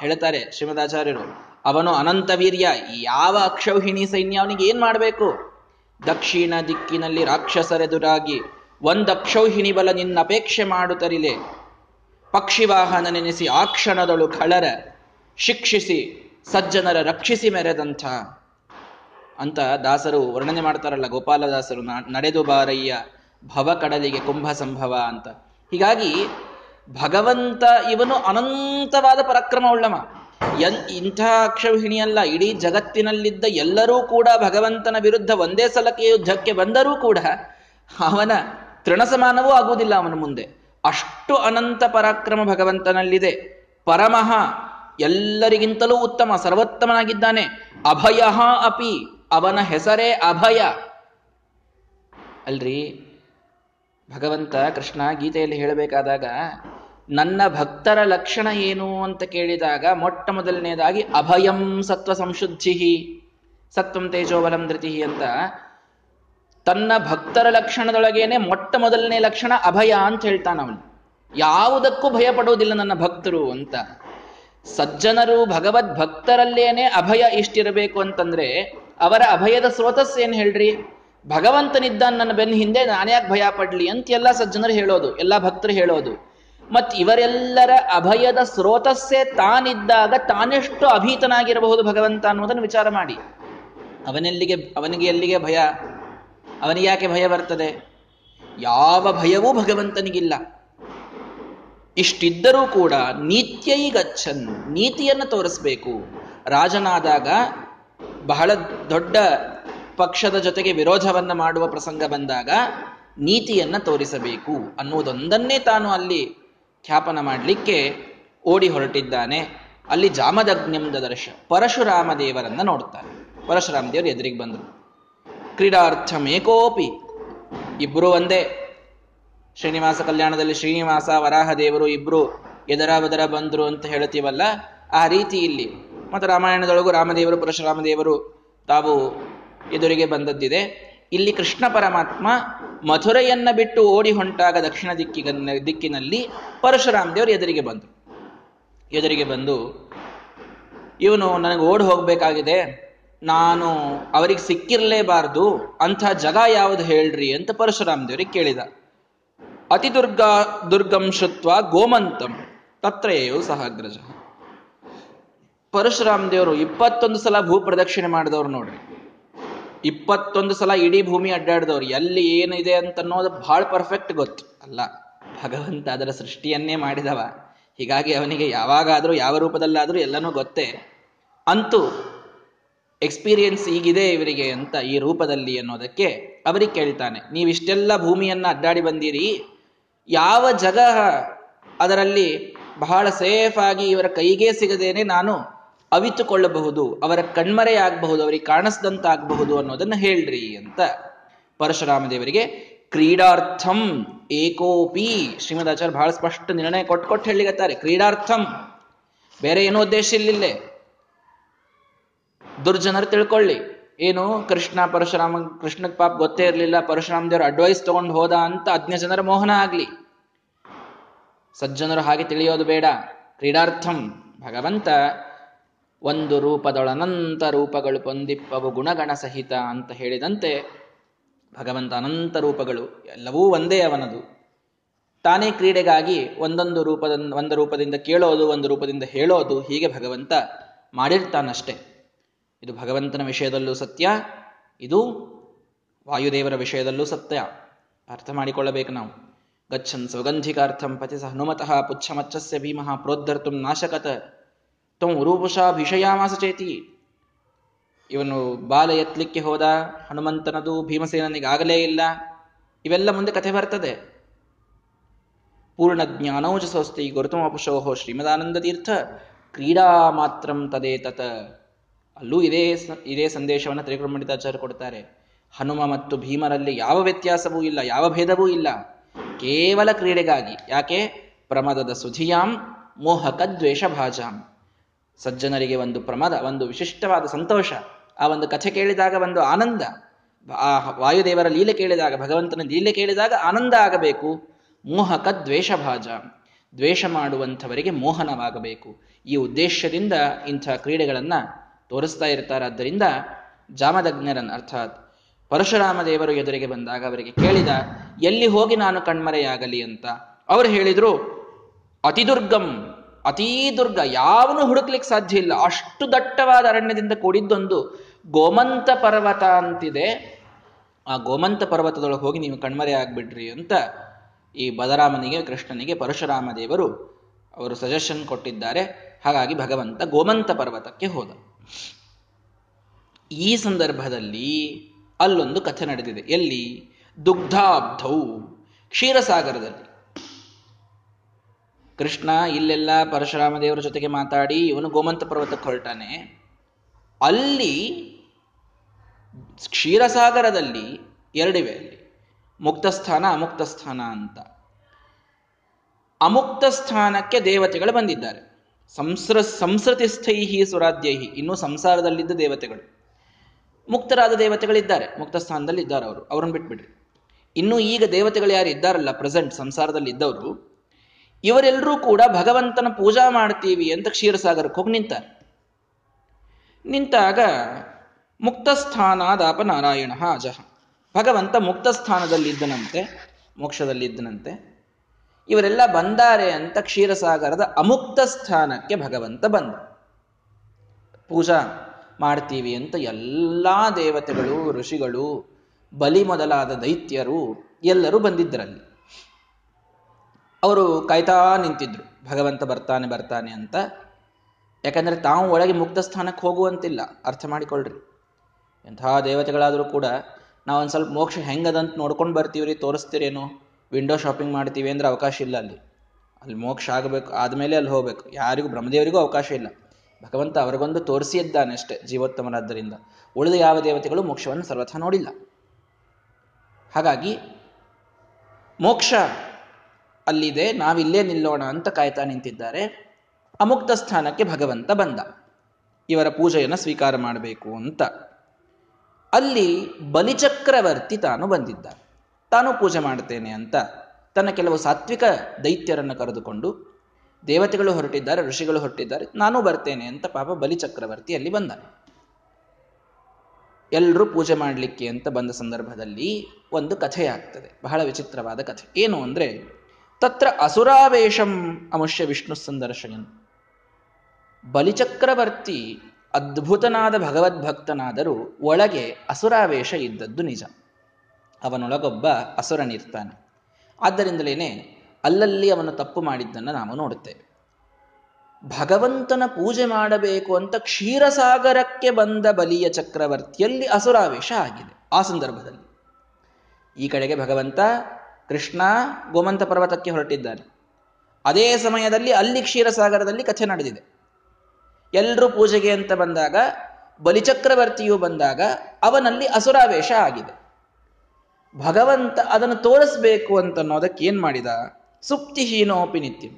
ಹೇಳ್ತಾರೆ ಶ್ರೀಮದಾಚಾರ್ಯರು. ಅವನು ಅನಂತ ವೀರ್ಯ, ಯಾವ ಅಕ್ಷೌಹಿಣಿ ಸೈನ್ಯ ಅವನಿಗೆ ಏನ್ ಮಾಡಬೇಕು? ದಕ್ಷಿಣ ದಿಕ್ಕಿನಲ್ಲಿ ರಾಕ್ಷಸರೆದುರಾಗಿ ಒಂದ್ ಅಕ್ಷೌಹಿಣಿ ಬಲ ನಿನ್ನ ಅಪೇಕ್ಷೆ ಮಾಡುತ್ತರಿಲೆ ಪಕ್ಷಿವಾಹನ ನೆನೆಸಿ ಆ ಕ್ಷಣದಳು ಖಳರ. ಶಿಕ್ಷಿಸಿ, ಸಜ್ಜನರ ರಕ್ಷಿಸಿ ಮೆರೆದಂಥ. ಅಂತ ದಾಸರು ವರ್ಣನೆ ಮಾಡ್ತಾರಲ್ಲ ಗೋಪಾಲದಾಸರು ನಡೆದು ಬಾರಯ್ಯ. ಭವ ಕಡಲಿಗೆ ಕುಂಭ ಸಂಭವ ಅಂತ. ಹೀಗಾಗಿ ಭಗವಂತ ಇವನು ಅನಂತವಾದ ಪರಾಕ್ರಮ ಉಳ್ಳಮ ಎನ್ ಇಂಥ ಅಕ್ಷೌಹಿಣಿಯಲ್ಲ, ಇಡೀ ಜಗತ್ತಿನಲ್ಲಿದ್ದ ಎಲ್ಲರೂ ಕೂಡ ಭಗವಂತನ ವಿರುದ್ಧ ಒಂದೇ ಸಲಕ್ಕೆ ಯುದ್ಧಕ್ಕೆ ಬಂದರೂ ಕೂಡ ಅವನ ತೃಣಸಮಾನವೂ ಆಗುವುದಿಲ್ಲ ಅವನ ಮುಂದೆ. ಅಷ್ಟು ಅನಂತ ಪರಾಕ್ರಮ ಭಗವಂತನಲ್ಲಿದೆ. ಪರಮಃ ಎಲ್ಲರಿಗಿಂತಲೂ ಉತ್ತಮ, ಸರ್ವೋತ್ತಮನಾಗಿದ್ದಾನೆ. ಅಭಯ ಅಪಿ, ಅವನ ಹೆಸರೇ ಅಭಯ. ಅಲ್ರಿ? ಭಗವಂತ ಕೃಷ್ಣ ಗೀತೆಯಲ್ಲಿ ಹೇಳಬೇಕಾದಾಗ, ನನ್ನ ಭಕ್ತರ ಲಕ್ಷಣ ಏನು ಅಂತ ಕೇಳಿದಾಗ ಮೊಟ್ಟ ಮೊದಲನೇದಾಗಿ ಅಭಯಂ ಸತ್ವ ಸಂಶುದ್ಧಿ ಸತ್ವಂ ತೇಜೋಬಲಂ ಧೃತಿ ಅಂತ. ತನ್ನ ಭಕ್ತರ ಲಕ್ಷಣದೊಳಗೇನೆ ಮೊಟ್ಟ ಮೊದಲನೇ ಲಕ್ಷಣ ಅಭಯ ಅಂತ ಹೇಳ್ತಾನ ಅವನು. ಯಾವುದಕ್ಕೂ ಭಯ ಪಡೋದಿಲ್ಲ ನನ್ನ ಭಕ್ತರು ಅಂತ. ಸಜ್ಜನರು ಭಗವದ್ ಭಕ್ತರಲ್ಲೇನೆ ಅಭಯ ಇಷ್ಟಿರಬೇಕು ಅಂತಂದ್ರೆ ಅವರ ಅಭಯದ ಸ್ರೋತಸ್ ಏನ್ ಹೇಳ್ರಿ? ಭಗವಂತನಿದ್ದ ನನ್ನ ಬೆನ್ನ ಹಿಂದೆ ನಾನ್ಯಾಕೆ ಭಯ ಪಡ್ಲಿ ಅಂತ ಎಲ್ಲ ಸಜ್ಜನರು ಹೇಳೋದು, ಎಲ್ಲ ಭಕ್ತರು ಹೇಳೋದು. ಮತ್ ಇವರೆಲ್ಲರ ಅಭಯದ ಸ್ರೋತಸ್ಸೇ ತಾನಿದ್ದಾಗ ತಾನೆಷ್ಟು ಅಭೀತನಾಗಿರಬಹುದು ಭಗವಂತ ಅನ್ನೋದನ್ನು ವಿಚಾರ ಮಾಡಿ. ಅವನೆಲ್ಲಿಗೆ, ಅವನಿಗೆ ಎಲ್ಲಿಗೆ ಭಯ? ಅವನಿಗೆ ಯಾಕೆ ಭಯ ಬರ್ತದೆ? ಯಾವ ಭಯವೂ ಭಗವಂತನಿಗಿಲ್ಲ. ಇಷ್ಟಿದ್ದರೂ ಕೂಡ ನೀತ್ಯೈ ಗಚ್ಚನ್, ನೀತಿಯನ್ನು ತೋರಿಸ್ಬೇಕು. ರಾಜನಾದಾಗ ಬಹಳ ದೊಡ್ಡ ಪಕ್ಷದ ಜೊತೆಗೆ ವಿರೋಧವನ್ನ ಮಾಡುವ ಪ್ರಸಂಗ ಬಂದಾಗ ನೀತಿಯನ್ನ ತೋರಿಸಬೇಕು ಅನ್ನುವುದೊಂದನ್ನೇ ತಾನು ಅಲ್ಲಿ ಖ್ಯಾಪನ ಮಾಡಲಿಕ್ಕೆ ಓಡಿ ಹೊರಟಿದ್ದಾನೆ. ಅಲ್ಲಿ ಜಾಮದಗ್ನಿಂದ ದರ್ಶ ಪರಶುರಾಮ ದೇವರನ್ನ ನೋಡ್ತಾನೆ ಪರಶುರಾಮ ದೇವರು ಎದುರಿಗೆ ಬಂದರು. ಕ್ರೀಡಾರ್ಥಮೇಕೋಪಿ. ಇಬ್ಬರು ಒಂದೇ. ಶ್ರೀನಿವಾಸ ಕಲ್ಯಾಣದಲ್ಲಿ ಶ್ರೀನಿವಾಸ ವರಾಹ ದೇವರು ಇಬ್ರು ಎದರ ಬದರ ಬಂದರು ಅಂತ ಹೇಳ್ತೀವಲ್ಲ, ಆ ರೀತಿ ಇಲ್ಲಿ. ಮತ್ತು ರಾಮಾಯಣದೊಳಗೂ ರಾಮದೇವರು, ಪರಶುರಾಮ ದೇವರು ತಾವು ಎದುರಿಗೆ ಬಂದದ್ದಿದೆ. ಇಲ್ಲಿ ಕೃಷ್ಣ ಪರಮಾತ್ಮ ಮಥುರೆಯನ್ನ ಬಿಟ್ಟು ಓಡಿ ಹೊಂಟಾಗ ದಕ್ಷಿಣ ದಿಕ್ಕಿಗ ದಿಕ್ಕಿನಲ್ಲಿ ಪರಶುರಾಮ್ ದೇವರು ಎದುರಿಗೆ ಬಂದರು. ಎದುರಿಗೆ ಬಂದು, ಇವನು ನನಗೆ ಓಡಿ ಹೋಗ್ಬೇಕಾಗಿದೆ. ನಾನು ಅವರಿಗೆ ಸಿಕ್ಕಿರಲೇಬಾರದು. ಅಂಥ ಜಗ ಯಾವುದು ಹೇಳ್ರಿ? ಅಂತ ಪರಶುರಾಮ್ ದೇವರಿಗೆ ಕೇಳಿದ. ಅತಿ ದುರ್ಗಾ, ದುರ್ಗಂ ಶುತ್ವ ಗೋಮಂತಂ, ತತ್ರೇಯೋ ಸಹಗ್ರಜ. ಪರಶುರಾಮ್ ದೇವರು ಇಪ್ಪತ್ತೊಂದು ಸಲ ಭೂ ಪ್ರದಕ್ಷಿಣೆ ಮಾಡಿದವ್ರು ನೋಡ್ರಿ. ಇಪ್ಪತ್ತೊಂದು ಸಲ ಇಡೀ ಭೂಮಿ ಅಡ್ಡಾಡಿದವ್ರು, ಎಲ್ಲಿ ಏನಿದೆ ಅಂತ ಅನ್ನೋದು ಬಹಳ ಪರ್ಫೆಕ್ಟ್ ಗೊತ್ತು. ಅಲ್ಲ, ಭಗವಂತ ಅದರ ಸೃಷ್ಟಿಯನ್ನೇ ಮಾಡಿದವ. ಹೀಗಾಗಿ ಅವನಿಗೆ ಯಾವಾಗಾದರೂ, ಯಾವ ರೂಪದಲ್ಲಾದರೂ ಎಲ್ಲನೂ ಗೊತ್ತೇ. ಅಂತೂ ಎಕ್ಸ್ಪೀರಿಯನ್ಸ್ ಈಗಿದೆ ಇವರಿಗೆ ಅಂತ ಈ ರೂಪದಲ್ಲಿ ಅನ್ನೋದಕ್ಕೆ ಅವರಿಗೆ ಕೇಳ್ತಾನೆ. ನೀವಿಷ್ಟೆಲ್ಲ ಭೂಮಿಯನ್ನು ಅಡ್ಡಾಡಿ ಬಂದಿರಿ. ಯಾವ ಜಗ ಅದರಲ್ಲಿ ಬಹಳ ಸೇಫ್ ಆಗಿ ಇವರ ಕೈಗೆ ಸಿಗದೇನೆ ನಾನು ಅವಿತುಕೊಳ್ಳಬಹುದು, ಅವರ ಕಣ್ಮರೆಯಾಗಬಹುದು, ಅವರಿಗೆ ಕಾಣಿಸ್ದಂತಾಗಬಹುದು ಅನ್ನೋದನ್ನ ಹೇಳ್ರಿ ಅಂತ ಪರಶುರಾಮ ದೇವರಿಗೆ ಕ್ರೀಡಾರ್ಥಂ ಏಕೋಪಿ. ಶ್ರೀಮದಾಚಾರ್ಯ ಬಹಳ ಸ್ಪಷ್ಟ ನಿರ್ಣಯ ಕೊಟ್ಟು ಕೊಟ್ಟು ಹೇಳಿಗತ್ತಾರೆ ಕ್ರೀಡಾರ್ಥಂ. ಬೇರೆ ಏನೋ ಉದ್ದೇಶ ಇಲ್ಲಿಲ್ಲೇ. ದುರ್ಜನರು ತಿಳ್ಕೊಳ್ಳಿ. ಏನು ಕೃಷ್ಣ ಪರಶುರಾಮ ಕೃಷ್ಣ ಪಾಪ ಗೊತ್ತೇ ಇರಲಿಲ್ಲ ಪರಶುರಾಮ ದೇವರು ಅಡ್ವೈಸ್ ತಗೊಂಡು ಹೋದ ಅಂತ ಅಜ್ಞ ಜನರ ಮೋಹನ ಆಗ್ಲಿ. ಸಜ್ಜನರು ಹಾಗೆ ತಿಳಿಯೋದು ಬೇಡ. ಕ್ರೀಡಾರ್ಥಂ. ಭಗವಂತ ಒಂದು ರೂಪದೊಳನಂತ ರೂಪಗಳು ಪೊಂದಿಪ್ಪವು ಗುಣಗಣ ಸಹಿತ ಅಂತ ಹೇಳಿದಂತೆ ಭಗವಂತ ಅನಂತ ರೂಪಗಳು ಎಲ್ಲವೂ ಒಂದೇ ಅವನದು. ತಾನೇ ಕ್ರೀಡೆಗಾಗಿ ಒಂದೊಂದು ರೂಪದ ಒಂದು ರೂಪದಿಂದ ಕೇಳೋದು, ಒಂದು ರೂಪದಿಂದ ಹೇಳೋದು ಹೀಗೆ ಭಗವಂತ ಮಾಡಿರ್ತಾನಷ್ಟೆ. ಇದು ಭಗವಂತನ ವಿಷಯದಲ್ಲೂ ಸತ್ಯ, ಇದು ವಾಯುದೇವರ ವಿಷಯದಲ್ಲೂ ಸತ್ಯ. ಅರ್ಥ ಮಾಡಿಕೊಳ್ಳಬೇಕು ನಾವು. ಗಚ್ಚನ್ ಸುಗಂಧಿಕಾರ್ಥಂ ಪತಿ ಸ ಹನುಮತಃ ಪುಚ್ಛಮಚ್ಚಸ್ಯ ಭೀಮಃ ಪ್ರೋದ್ಧರ್ತುಂ ನಾಶಕತ. ತ್ವ ಉರೂಪುಷಾ ಭೀಷಯಾಮಾಸ ಚೇತಿ. ಇವನು ಬಾಲ ಎತ್ತಲಿಕ್ಕೆ ಹೋದ, ಹನುಮಂತನದು ಭೀಮಸೇನಿಗೆ ಆಗಲೇ ಇಲ್ಲ. ಇವೆಲ್ಲ ಮುಂದೆ ಕಥೆ ಬರ್ತದೆ. ಪೂರ್ಣ ಜ್ಞಾನೌಜಸೋಸ್ತಿ ಗುರುತಮಪುಷೋಹೋ ಶ್ರೀಮದಾನಂದ ತೀರ್ಥ, ಕ್ರೀಡಾ ಮಾತ್ರಂ ತದೇ ತತ. ಅಲ್ಲೂ ಇದೇ ಇದೇ ಸಂದೇಶವನ್ನು ತ್ರಿಕೃಮಣಿತಾಚಾರ್ಯ ಕೊಡ್ತಾರೆ. ಹನುಮ ಮತ್ತು ಭೀಮರಲ್ಲಿ ಯಾವ ವ್ಯತ್ಯಾಸವೂ ಇಲ್ಲ, ಯಾವ ಭೇದವೂ ಇಲ್ಲ. ಕೇವಲ ಕ್ರೀಡೆಗಾಗಿ. ಯಾಕೆ? ಪ್ರಮದದ ಸುಧಿಯಾಂ ಮೋಹಕ ದ್ವೇಷ ಭಾಜಾಂ ಸಜ್ಜನರಿಗೆ ಒಂದು ಪ್ರಮದ, ಒಂದು ವಿಶಿಷ್ಟವಾದ ಸಂತೋಷ. ಆ ಒಂದು ಕಥೆ ಕೇಳಿದಾಗ ಒಂದು ಆನಂದ. ಆ ವಾಯುದೇವರ ಲೀಲೆ ಕೇಳಿದಾಗ, ಭಗವಂತನ ಲೀಲೆ ಕೇಳಿದಾಗ ಆನಂದ ಆಗಬೇಕು. ಮೋಹಕ ದ್ವೇಷಭಾಜ. ದ್ವೇಷ ಮಾಡುವಂಥವರಿಗೆ ಮೋಹನವಾಗಬೇಕು. ಈ ಉದ್ದೇಶದಿಂದ ಇಂಥ ಕ್ರೀಡೆಗಳನ್ನ ತೋರಿಸ್ತಾ ಇರ್ತಾರಾದ್ದರಿಂದ ಜಾಮದಗ್ನರನ್ ಅರ್ಥಾತ್ ಪರಶುರಾಮ ದೇವರು ಎದುರಿಗೆ ಬಂದಾಗ ಅವರಿಗೆ ಕೇಳಿದ, ಎಲ್ಲಿ ಹೋಗಿ ನಾನು ಕಣ್ಮರೆಯಾಗಲಿ ಅಂತ. ಅವರು ಹೇಳಿದ್ರು, ಅತಿದುರ್ಗಂ ಅತೀ ದುರ್ಗ ಯಾವನು ಹುಡುಕ್ಲಿಕ್ಕೆ ಸಾಧ್ಯ ಇಲ್ಲ. ಅಷ್ಟು ದಟ್ಟವಾದ ಅರಣ್ಯದಿಂದ ಕೂಡಿದ್ದೊಂದು ಗೋಮಂತ ಪರ್ವತ ಅಂತಿದೆ. ಆ ಗೋಮಂತ ಪರ್ವತದೊಳಗೆ ಹೋಗಿ ನೀವು ಕಣ್ಮರೆ ಆಗ್ಬಿಡ್ರಿ ಅಂತ ಈ ಬಲರಾಮನಿಗೆ ಕೃಷ್ಣನಿಗೆ ಪರಶುರಾಮ ದೇವರು ಅವರು ಸಜೆಷನ್ ಕೊಟ್ಟಿದ್ದಾರೆ. ಹಾಗಾಗಿ ಭಗವಂತ ಗೋಮಂತ ಪರ್ವತಕ್ಕೆ ಹೋದ. ಈ ಸಂದರ್ಭದಲ್ಲಿ ಅಲ್ಲೊಂದು ಕಥೆ ನಡೆದಿದೆ. ಎಲ್ಲಿ? ದುಗ್ಧಾಬ್ಧೌ ಕ್ಷೀರಸಾಗರದಲ್ಲಿ. ಕೃಷ್ಣ ಇಲ್ಲೆಲ್ಲ ಪರಶುರಾಮ ದೇವರ ಜೊತೆಗೆ ಮಾತಾಡಿ ಇವನು ಗೋಮಂತ ಪರ್ವತಕ್ಕೆ ಹೊರಟಾನೆ. ಅಲ್ಲಿ ಕ್ಷೀರಸಾಗರದಲ್ಲಿ ಎರಡಿವೆ ಅಲ್ಲಿ. ಮುಕ್ತ ಸ್ಥಾನ, ಅಮುಕ್ತ ಸ್ಥಾನ ಅಂತ. ಅಮುಕ್ತ ಸ್ಥಾನಕ್ಕೆ ದೇವತೆಗಳು ಬಂದಿದ್ದಾರೆ. ಸಂಸ್ರ ಸಂಸ್ಕೃತಿಸ್ಥೈಹಿ ಸುರಾಧ್ಯೈಹಿ. ಇನ್ನೂ ಸಂಸಾರದಲ್ಲಿದ್ದ ದೇವತೆಗಳು. ಮುಕ್ತರಾದ ದೇವತೆಗಳಿದ್ದಾರೆ. ಮುಕ್ತ ಸ್ಥಾನದಲ್ಲಿ ಇದ್ದಾರೆ ಅವರು. ಅವ್ರನ್ನ ಬಿಟ್ಬಿಡ್ರಿ. ಇನ್ನು ಈಗ ದೇವತೆಗಳು ಯಾರು ಇದ್ದಾರಲ್ಲ ಪ್ರೆಸೆಂಟ್ ಸಂಸಾರದಲ್ಲಿ ಇದ್ದವರು ಇವರೆಲ್ಲರೂ ಕೂಡ ಭಗವಂತನ ಪೂಜಾ ಮಾಡ್ತೀವಿ ಅಂತ ಕ್ಷೀರಸಾಗರಕ್ಕೆ ಹೋಗಿ ನಿಂತಾರೆ. ನಿಂತಾಗ ಮುಕ್ತಸ್ಥಾನಾದಾಪ ನಾರಾಯಣ ಅಜಹ ಭಗವಂತ ಮುಕ್ತ ಸ್ಥಾನದಲ್ಲಿದ್ದನಂತೆ ಮೋಕ್ಷದಲ್ಲಿದ್ದನಂತೆ. ಇವರೆಲ್ಲ ಬಂದಾರೆ ಅಂತ ಕ್ಷೀರಸಾಗರದ ಅಮುಕ್ತ ಸ್ಥಾನಕ್ಕೆ ಭಗವಂತ ಬಂದ. ಪೂಜಾ ಮಾಡ್ತೀವಿ ಅಂತ ಎಲ್ಲ ದೇವತೆಗಳು, ಋಷಿಗಳು, ಬಲಿ ಮೊದಲಾದ ದೈತ್ಯರು ಎಲ್ಲರೂ ಬಂದಿದ್ದರಲ್ಲಿ. ಅವರು ಕಾಯ್ತಾ ನಿಂತಿದ್ರು, ಭಗವಂತ ಬರ್ತಾನೆ ಬರ್ತಾನೆ ಅಂತ. ಯಾಕಂದ್ರೆ ತಾವು ಒಳಗೆ ಮುಕ್ತ ಸ್ಥಾನಕ್ಕೆ ಹೋಗುವಂತಿಲ್ಲ. ಅರ್ಥ ಮಾಡಿಕೊಳ್ಳ್ರಿ ಎಂಥ ದೇವತೆಗಳಾದರೂ ಕೂಡ ನಾವು ಒಂದು ಸ್ವಲ್ಪ ಮೋಕ್ಷ ಹೆಂಗದಂತ ನೋಡ್ಕೊಂಡು ಬರ್ತೀವ್ರಿ, ತೋರಿಸ್ತೀರೇನು? ವಿಂಡೋ ಶಾಪಿಂಗ್ ಮಾಡ್ತೀವಿ ಅಂದ್ರೆ ಅವಕಾಶ ಇಲ್ಲ ಅಲ್ಲಿ. ಅಲ್ಲಿ ಮೋಕ್ಷ ಆಗಬೇಕು, ಆದಮೇಲೆ ಅಲ್ಲಿ ಹೋಗಬೇಕು. ಯಾರಿಗೂ, ಬ್ರಹ್ಮದೇವರಿಗೂ ಅವಕಾಶ ಇಲ್ಲ. ಭಗವಂತ ಅವರಿಗೊಂದು ತೋರಿಸಿ ಇದ್ದಾನೆ ಅಷ್ಟೇ ಜೀವೋತ್ತಮನಾದ್ದರಿಂದ ಉಳಿದ ಯಾವ ದೇವತೆಗಳು ಮೋಕ್ಷವನ್ನು ಸರ್ವಥ ನೋಡಿಲ್ಲ. ಹಾಗಾಗಿ ಮೋಕ್ಷ ಅಲ್ಲಿದೆ, ನಾವಿಲ್ಲೇ ನಿಲ್ಲೋಣ ಅಂತ ಕಾಯ್ತಾ ನಿಂತಿದ್ದಾರೆ. ಅಮುಕ್ತ ಸ್ಥಾನಕ್ಕೆ ಭಗವಂತ ಬಂದ. ಇವರ ಪೂಜೆಯನ್ನು ಸ್ವೀಕಾರ ಮಾಡಬೇಕು ಅಂತ. ಅಲ್ಲಿ ಬಲಿಚಕ್ರವರ್ತಿ ತಾನು ಬಂದಿದ್ದ ತಾನು ಪೂಜೆ ಮಾಡ್ತೇನೆ ಅಂತ. ತನ್ನ ಕೆಲವು ಸಾತ್ವಿಕ ದೈತ್ಯರನ್ನು ಕರೆದುಕೊಂಡು ದೇವತೆಗಳು ಹೊರಟಿದ್ದಾರೆ, ಋಷಿಗಳು ಹೊರಟಿದ್ದಾರೆ. ನಾನು ಬರ್ತೇನೆ ಅಂತ ಪಾಪ ಬಲಿಚಕ್ರವರ್ತಿ ಅಲ್ಲಿ ಬಂದ ಎಲ್ಲರೂ ಪೂಜೆ ಮಾಡಲಿಕ್ಕೆ ಅಂತ ಬಂದ ಸಂದರ್ಭದಲ್ಲಿ ಒಂದು ಕಥೆಯಾಗ್ತದೆ. ಬಹಳ ವಿಚಿತ್ರವಾದ ಕಥೆ. ಏನು ಅಂದ್ರೆ ತತ್ರ ಅಸುರಾವೇಶಂ ಅಮುಷ್ಯ ವಿಷ್ಣು ಸಂದರ್ಶಯನ್. ಬಲಿಚಕ್ರವರ್ತಿ ಅದ್ಭುತನಾದ ಭಗವದ್ಭಕ್ತನಾದರೂ ಒಳಗೆ ಅಸುರಾವೇಶ ಇದ್ದದ್ದು ನಿಜ. ಅವನೊಳಗೊಬ್ಬ ಅಸುರನಿರ್ತಾನೆ. ಆದ್ದರಿಂದಲೇನೆ ಅಲ್ಲಲ್ಲಿ ಅವನು ತಪ್ಪು ಮಾಡಿದ್ದನ್ನು ನಾವು ನೋಡುತ್ತೇವೆ. ಭಗವಂತನ ಪೂಜೆ ಮಾಡಬೇಕು ಅಂತ ಕ್ಷೀರಸಾಗರಕ್ಕೆ ಬಂದ ಬಲಿಯ ಚಕ್ರವರ್ತಿಯಲ್ಲಿ ಅಸುರಾವೇಶ ಆಗಿದೆ ಆ ಸಂದರ್ಭದಲ್ಲಿ. ಈ ಕಡೆಗೆ ಭಗವಂತ ಕೃಷ್ಣ ಗೋಮಂತ ಪರ್ವತಕ್ಕೆ ಹೊರಟಿದ್ದಾನೆ ಅದೇ ಸಮಯದಲ್ಲಿ ಅಲ್ಲಿ ಕ್ಷೀರಸಾಗರದಲ್ಲಿ ಕಥೆ ನಡೆದಿದೆ. ಎಲ್ಲರೂ ಪೂಜೆಗೆ ಅಂತ ಬಂದಾಗ, ಬಲಿಚಕ್ರವರ್ತಿಯು ಬಂದಾಗ ಅವನಲ್ಲಿ ಅಸುರಾವೇಶ ಆಗಿದೆ. ಭಗವಂತ ಅದನ್ನು ತೋರಿಸ್ಬೇಕು ಅಂತ ಅನ್ನೋದಕ್ಕೆ ಏನ್ ಮಾಡಿದ? ಸುಪ್ತಿಹೀನೋಪಿ ನಿತ್ಯ.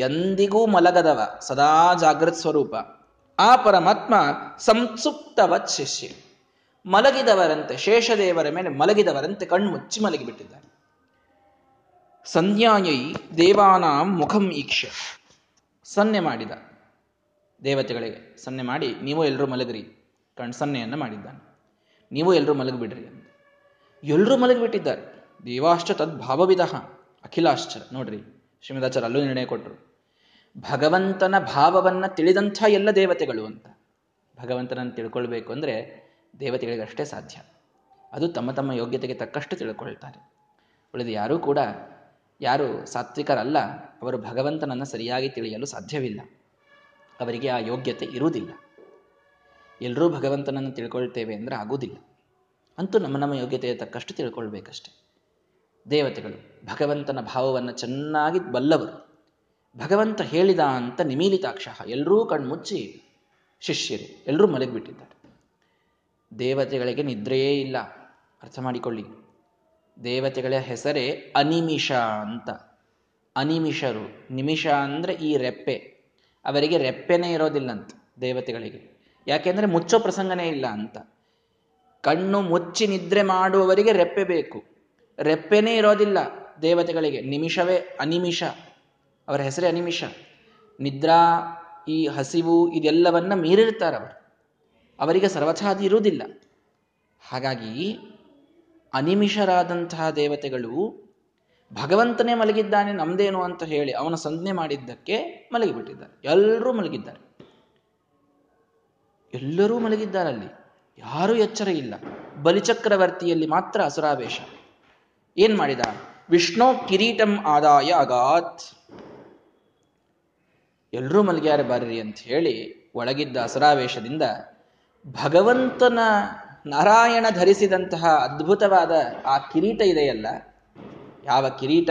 ಎಂದಿಗೂ ಮಲಗದವ, ಸದಾ ಜಾಗೃತ್ ಸ್ವರೂಪ. ಆ ಪರಮಾತ್ಮ ಸಂಸುಪ್ತವತ್ ಶಿಷ್ಯ. ಮಲಗಿದವರಂತೆ, ಶೇಷದೇವರ ಮೇಲೆ ಮಲಗಿದವರಂತೆ ಕಣ್ಣು ಮುಚ್ಚಿ ಮಲಗಿಬಿಟ್ಟಿದ್ದಾರೆ. ಸಂಜ್ಞಾಯೈ ದೇವಾನಾಂ ಮುಖಂ ಈಕ್ಷ. ಸನ್ನೆ ಮಾಡಿದ. ದೇವತೆಗಳಿಗೆ ಸನ್ನೆ ಮಾಡಿ, ನೀವು ಎಲ್ಲರೂ ಮಲಗ್ರಿ. ಕಣ್ ಸನ್ನೆಯನ್ನು ಮಾಡಿದ್ದಾನೆ. ನೀವು ಎಲ್ಲರೂ ಮಲಗಿಬಿಡ್ರಿ ಅಂತ ಎಲ್ಲರೂ ಮಲಗಿಬಿಟ್ಟಿದ್ದಾರೆ. ದೇವಾಶ್ಚ ತದ್ಭಾವವಿಧ ಅಖಿಲಾಶ್ಚ, ನೋಡ್ರಿ, ಶ್ರೀಮದಾಚಾರ್ಯ ಅಲ್ಲೂ ನಿರ್ಣಯ ಕೊಟ್ಟರು ಭಗವಂತನ ಭಾವವನ್ನು ತಿಳಿದಂಥ ಎಲ್ಲ ದೇವತೆಗಳು ಅಂತ. ಭಗವಂತನನ್ನು ತಿಳ್ಕೊಳ್ಬೇಕು ಅಂದರೆ ದೇವತೆಗಳಿಗಷ್ಟೇ ಸಾಧ್ಯ. ಅದು ತಮ್ಮ ತಮ್ಮ ಯೋಗ್ಯತೆಗೆ ತಕ್ಕಷ್ಟು ತಿಳ್ಕೊಳ್ತಾರೆ. ಉಳಿದು ಯಾರೂ ಕೂಡ ಯಾರು ಸಾತ್ವಿಕರಲ್ಲ, ಅವರು ಭಗವಂತನನ್ನು ಸರಿಯಾಗಿ ತಿಳಿಯಲು ಸಾಧ್ಯವಿಲ್ಲ. ಅವರಿಗೆ ಆ ಯೋಗ್ಯತೆ ಇರುವುದಿಲ್ಲ. ಎಲ್ಲರೂ ಭಗವಂತನನ್ನು ತಿಳ್ಕೊಳ್ತೇವೆ ಅಂದರೆ ಆಗುವುದಿಲ್ಲ. ಅಂತೂ ನಮ್ಮ ನಮ್ಮ ಯೋಗ್ಯತೆಯ ತಕ್ಕಷ್ಟು ತಿಳ್ಕೊಳ್ಬೇಕಷ್ಟೆ. ದೇವತೆಗಳು, ಭಗವಂತನ ಭಾವವನ್ನು ಚೆನ್ನಾಗಿ ಬಲ್ಲವರು. ಭಗವಂತ ಹೇಳಿದ ಅಂತ ನಿಮೀಲಿತಾಕ್ಷ ಎಲ್ಲರೂ ಕಣ್ಮುಚ್ಚಿ ಶಿಷ್ಯರು ಎಲ್ಲರೂ ಮಲಗಿಬಿಟ್ಟಿದ್ದಾರೆ. ದೇವತೆಗಳಿಗೆ ನಿದ್ರೆಯೇ ಇಲ್ಲ. ಅರ್ಥ ಮಾಡಿಕೊಳ್ಳಿ. ದೇವತೆಗಳ ಹೆಸರೇ ಅನಿಮಿಷ ಅಂತ. ಅನಿಮಿಷರು. ನಿಮಿಷ ಅಂದ್ರೆ ಈ ರೆಪ್ಪೆ. ಅವರಿಗೆ ರೆಪ್ಪೆನೇ ಇರೋದಿಲ್ಲಂತ ದೇವತೆಗಳಿಗೆ. ಯಾಕೆಂದ್ರೆ ಮುಚ್ಚೋ ಪ್ರಸಂಗನೇ ಇಲ್ಲ ಅಂತ. ಕಣ್ಣು ಮುಚ್ಚಿ ನಿದ್ರೆ ಮಾಡುವವರಿಗೆ ರೆಪ್ಪೆ ಬೇಕು. ರೆಪ್ಪೆನೇ ಇರೋದಿಲ್ಲ ದೇವತೆಗಳಿಗೆ. ನಿಮಿಷವೇ ಅನಿಮಿಷ. ಅವರ ಹೆಸರೇ ಅನಿಮಿಷ. ನಿದ್ರಾ, ಈ ಹಸಿವು, ಇದೆಲ್ಲವನ್ನ ಮೀರಿರ್ತಾರವರು ಅವರಿಗೆ ಸರ್ವಥಾದಿ ಇರುವುದಿಲ್ಲ. ಹಾಗಾಗಿ ಅನಿಮಿಷರಾದಂತಹ ದೇವತೆಗಳು ಭಗವಂತನೇ ಮಲಗಿದ್ದಾನೆ ನಮ್ದೇನು ಅಂತ ಹೇಳಿ ಅವನ ಸಂಜ್ಞೆ ಮಾಡಿದ್ದಕ್ಕೆ ಮಲಗಿಬಿಟ್ಟಿದ್ದಾರೆ. ಎಲ್ಲರೂ ಮಲಗಿದ್ದಾರೆ. ಎಲ್ಲರೂ ಮಲಗಿದ್ದಾರಲ್ಲಿ ಯಾರೂ ಎಚ್ಚರ ಇಲ್ಲ. ಬಲಿಚಕ್ರವರ್ತಿಯಲ್ಲಿ ಮಾತ್ರ ಅಸುರಾವೇಶ. ಏನ್ ಮಾಡಿದ? ವಿಷ್ಣು ಕಿರೀಟಂ ಆದಾಯ ಅಗಾತ್. ಎಲ್ಲರೂ ಮಲಗ್ಯಾರ ಬರ್ರಿ ಅಂತ ಹೇಳಿ ಒಳಗಿದ್ದ ಅಸುರಾವೇಶದಿಂದ ಭಗವಂತನ ನಾರಾಯಣ ಧರಿಸಿದಂತಹ ಅದ್ಭುತವಾದ ಆ ಕಿರೀಟ ಇದೆಯಲ್ಲ? ಯಾವ ಕಿರೀಟ?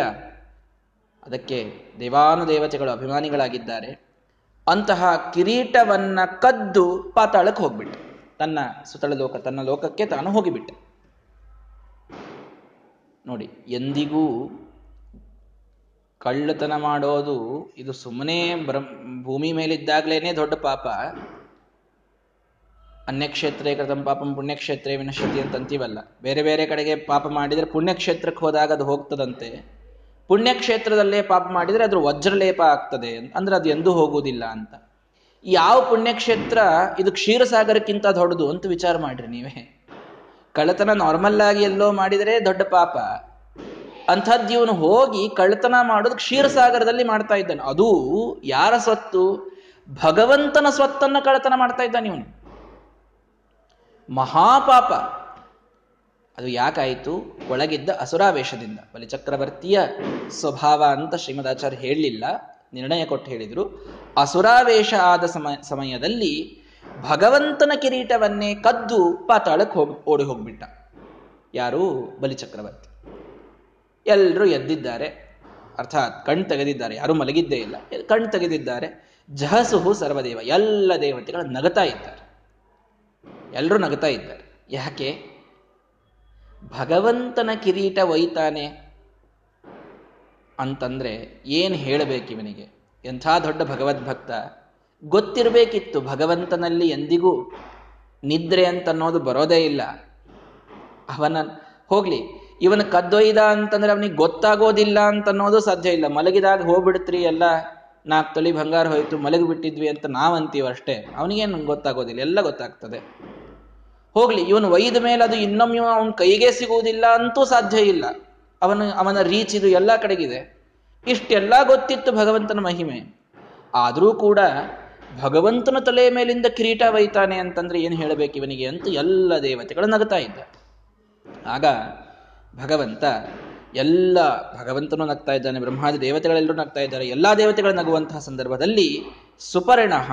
ಅದಕ್ಕೆ ದೇವಾನುದೇವತೆಗಳು ಅಭಿಮಾನಿಗಳಾಗಿದ್ದಾರೆ. ಅಂತಹ ಕಿರೀಟವನ್ನ ಕದ್ದು ಪಾತಾಳಕ್ಕೆ ಹೋಗ್ಬಿಟ್ಟ ತನ್ನ ಸುತಳ ಲೋಕ, ತನ್ನ ಲೋಕಕ್ಕೆ ತಾನು ಹೋಗಿಬಿಟ್ಟ ನೋಡಿ, ಎಂದಿಗೂ ಕಳ್ಳತನ ಮಾಡೋದು ಇದು ಸುಮ್ಮನೆ ಬ್ರಹ್ಮ ಭೂಮಿ ಮೇಲಿದ್ದಾಗ್ಲೇನೆ ದೊಡ್ಡ ಪಾಪ. ಅನ್ಯಕ್ಷೇತ್ರೇ ಕೃತಂ ಪಾಪಂ ಪುಣ್ಯಕ್ಷೇತ್ರೇ ವಿನಶ್ಯತಿ ಅಂತ ಅಂತೀವಲ್ಲ ಬೇರೆ ಬೇರೆ ಕಡೆಗೆ ಪಾಪ ಮಾಡಿದರೆ ಪುಣ್ಯಕ್ಷೇತ್ರಕ್ಕೆ ಹೋದಾಗ ಅದು ಹೋಗ್ತದಂತೆ. ಪುಣ್ಯಕ್ಷೇತ್ರದಲ್ಲೇ ಪಾಪ ಮಾಡಿದರೆ ಅದ್ರ ವಜ್ರಲೇಪ ಆಗ್ತದೆ ಅಂದ್ರೆ ಅದು ಎಂದೂ ಹೋಗುವುದಿಲ್ಲ ಅಂತ. ಯಾವ ಪುಣ್ಯಕ್ಷೇತ್ರ ಇದು ಕ್ಷೀರಸಾಗರಕ್ಕಿಂತ ದೊಡ್ಡದು ಅಂತ ವಿಚಾರ ಮಾಡ್ರಿ ನೀವೇ. ಕಳ್ಳತನ ನಾರ್ಮಲ್ ಆಗಿ ಎಲ್ಲೋ ಮಾಡಿದರೆ ದೊಡ್ಡ ಪಾಪ. ಅಂಥದ್ದು ಹೋಗಿ ಕಳ್ಳತನ ಮಾಡೋದು ಕ್ಷೀರಸಾಗರದಲ್ಲಿ ಮಾಡ್ತಾ ಇದ್ದಾನೆ. ಅದು ಯಾರ ಸ್ವತ್ತು? ಭಗವಂತನ ಸ್ವತ್ತನ್ನು ಕಳ್ಳತನ ಮಾಡ್ತಾ ಇದ್ದಾನೆ ಇವನು. ಮಹಾಪಾಪ. ಅದು ಯಾಕಾಯಿತು? ಒಳಗಿದ್ದ ಅಸುರಾವೇಶದಿಂದ. ಬಲಿಚಕ್ರವರ್ತಿಯ ಸ್ವಭಾವ ಅಂತ ಶ್ರೀಮದಾಚಾರ್ಯ ಹೇಳಲಿಲ್ಲ. ನಿರ್ಣಯ ಕೊಟ್ಟು ಹೇಳಿದ್ರು. ಅಸುರಾವೇಶ ಆದ ಸಮಯ ಸಮಯದಲ್ಲಿ ಭಗವಂತನ ಕಿರೀಟವನ್ನೇ ಕದ್ದು ಪಾತಾಳಕ್ಕೆ ಹೋಗಿ, ಓಡಿ ಹೋಗ್ಬಿಟ್ಟ. ಯಾರು? ಬಲಿಚಕ್ರವರ್ತಿ ಎಲ್ಲರೂ ಎದ್ದಿದ್ದಾರೆ. ಅರ್ಥಾತ್ ಕಣ್ ತೆಗೆದಿದ್ದಾರೆ. ಯಾರು ಮಲಗಿದ್ದೇ ಇಲ್ಲ. ಕಣ್ ತೆಗೆದಿದ್ದಾರೆ. ಜಹಸುಹು ಸರ್ವದೇವ. ಎಲ್ಲ ದೇವತೆಗಳು ನಗತಾ ಇದ್ದಾರೆ. ಎಲ್ಲರೂ ನಗ್ತಾ ಇದ್ದಾರೆ. ಯಾಕೆ? ಭಗವಂತನ ಕಿರೀಟ ಒಯ್ತಾನೆ ಅಂತಂದ್ರೆ ಏನು ಹೇಳಬೇಕಿವನಿಗೆ ಎಂಥ ದೊಡ್ಡ ಭಗವದ್ಭಕ್ತ. ಗೊತ್ತಿರಬೇಕಿತ್ತು ಭಗವಂತನಲ್ಲಿ ಎಂದಿಗೂ ನಿದ್ರೆ ಅಂತ ಅನ್ನೋದು ಬರೋದೇ ಇಲ್ಲ. ಅವನ, ಹೋಗ್ಲಿ, ಇವನ ಕದ್ದೊಯ್ದ ಅಂತಂದ್ರೆ ಅವನಿಗೆ ಗೊತ್ತಾಗೋದಿಲ್ಲ ಅಂತ ಅನ್ನೋದು ಸಾಧ್ಯ ಇಲ್ಲ. ಮಲಗಿದಾಗ ಹೋಗ್ಬಿಡ್ತ್ರಿ ಎಲ್ಲ ನಾಲ್ಕು ತೊಲಿ ಬಂಗಾರ ಹೋಯ್ತು ಮಲಗಿ ಬಿಟ್ಟಿದ್ವಿ ಅಂತ ನಾವಂತೀವಿ ಅಷ್ಟೇ ಅವನಿಗೇನು ಗೊತ್ತಾಗೋದಿಲ್ಲ, ಎಲ್ಲ ಗೊತ್ತಾಗ್ತದೆ. ಹೋಗ್ಲಿ, ಇವನು ಒಯ್ದ ಮೇಲೆ ಅದು ಇನ್ನೊಮ್ಮೆ ಅವನ ಕೈಗೆ ಸಿಗುವುದಿಲ್ಲ ಅಂತೂ ಸಾಧ್ಯ ಇಲ್ಲ. ಅವನ ಅವನ ರೀಚ್ ಇದು ಎಲ್ಲ ಕಡೆಗಿದೆ. ಇಷ್ಟೆಲ್ಲ ಗೊತ್ತಿತ್ತು ಭಗವಂತನ ಮಹಿಮೆ. ಆದರೂ ಕೂಡ ಭಗವಂತನ ತಲೆಯ ಮೇಲಿಂದ ಕಿರೀಟ ವೈತಾನೆ ಅಂತಂದ್ರೆ ಏನು ಹೇಳಬೇಕು ಇವನಿಗೆ ಅಂತ ಎಲ್ಲ ದೇವತೆಗಳು ನಗ್ತಾ ಇದ್ದ. ಆಗ ಭಗವಂತ ಎಲ್ಲ, ಭಗವಂತನು ನಗ್ತಾ ಇದ್ದಾನೆ, ಬ್ರಹ್ಮಾದಿ ದೇವತೆಗಳೆಲ್ಲರೂ ನಗ್ತಾ ಇದ್ದಾರೆ, ಎಲ್ಲ ದೇವತೆಗಳು ನಗುವಂತಹ ಸಂದರ್ಭದಲ್ಲಿ ಸುಪರ್ಣಃ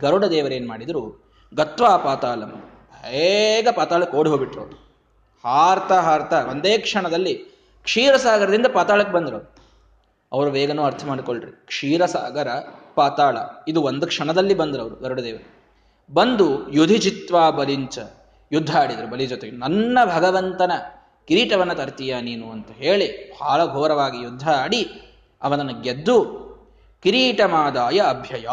ಗರುಡ ದೇವರೇನ್ ಮಾಡಿದರು? ಗತ್ವಾ ಪಾತಾಲಂ ಬೇಗ ಪಾತಾಳಕ್ಕೆ ಓಡಿ ಹೋಗ್ಬಿಟ್ರು ಹಾರ್ತಾ ಹಾರ್ತಾ ಒಂದೇ ಕ್ಷಣದಲ್ಲಿ ಕ್ಷೀರಸಾಗರದಿಂದ ಪಾತಾಳಕ್ಕೆ ಬಂದರು. ಅವರು ವೇಗನೂ ಅರ್ಥ ಮಾಡ್ಕೊಳ್ರಿ. ಕ್ಷೀರಸಾಗರ, ಪಾತಾಳ, ಇದು ಒಂದು ಕ್ಷಣದಲ್ಲಿ ಬಂದರು ಅವರು ಗರುಡದೇವರು. ಬಂದು ಯುಧಿಜಿತ್ವಾ ಬಲಿಂಚ, ಯುದ್ಧ ಆಡಿದರು ಬಲಿ ಜೊತೆಗೆ. ನನ್ನ ಭಗವಂತನ ಕಿರೀಟವನ್ನು ತರ್ತೀಯ ನೀನು ಅಂತ ಹೇಳಿ ಬಹಳ ಘೋರವಾಗಿ ಯುದ್ಧ ಆಡಿ ಅವನನ್ನು ಗೆದ್ದು ಕಿರೀಟಮಾದಾಯ ಅಭ್ಯಯ,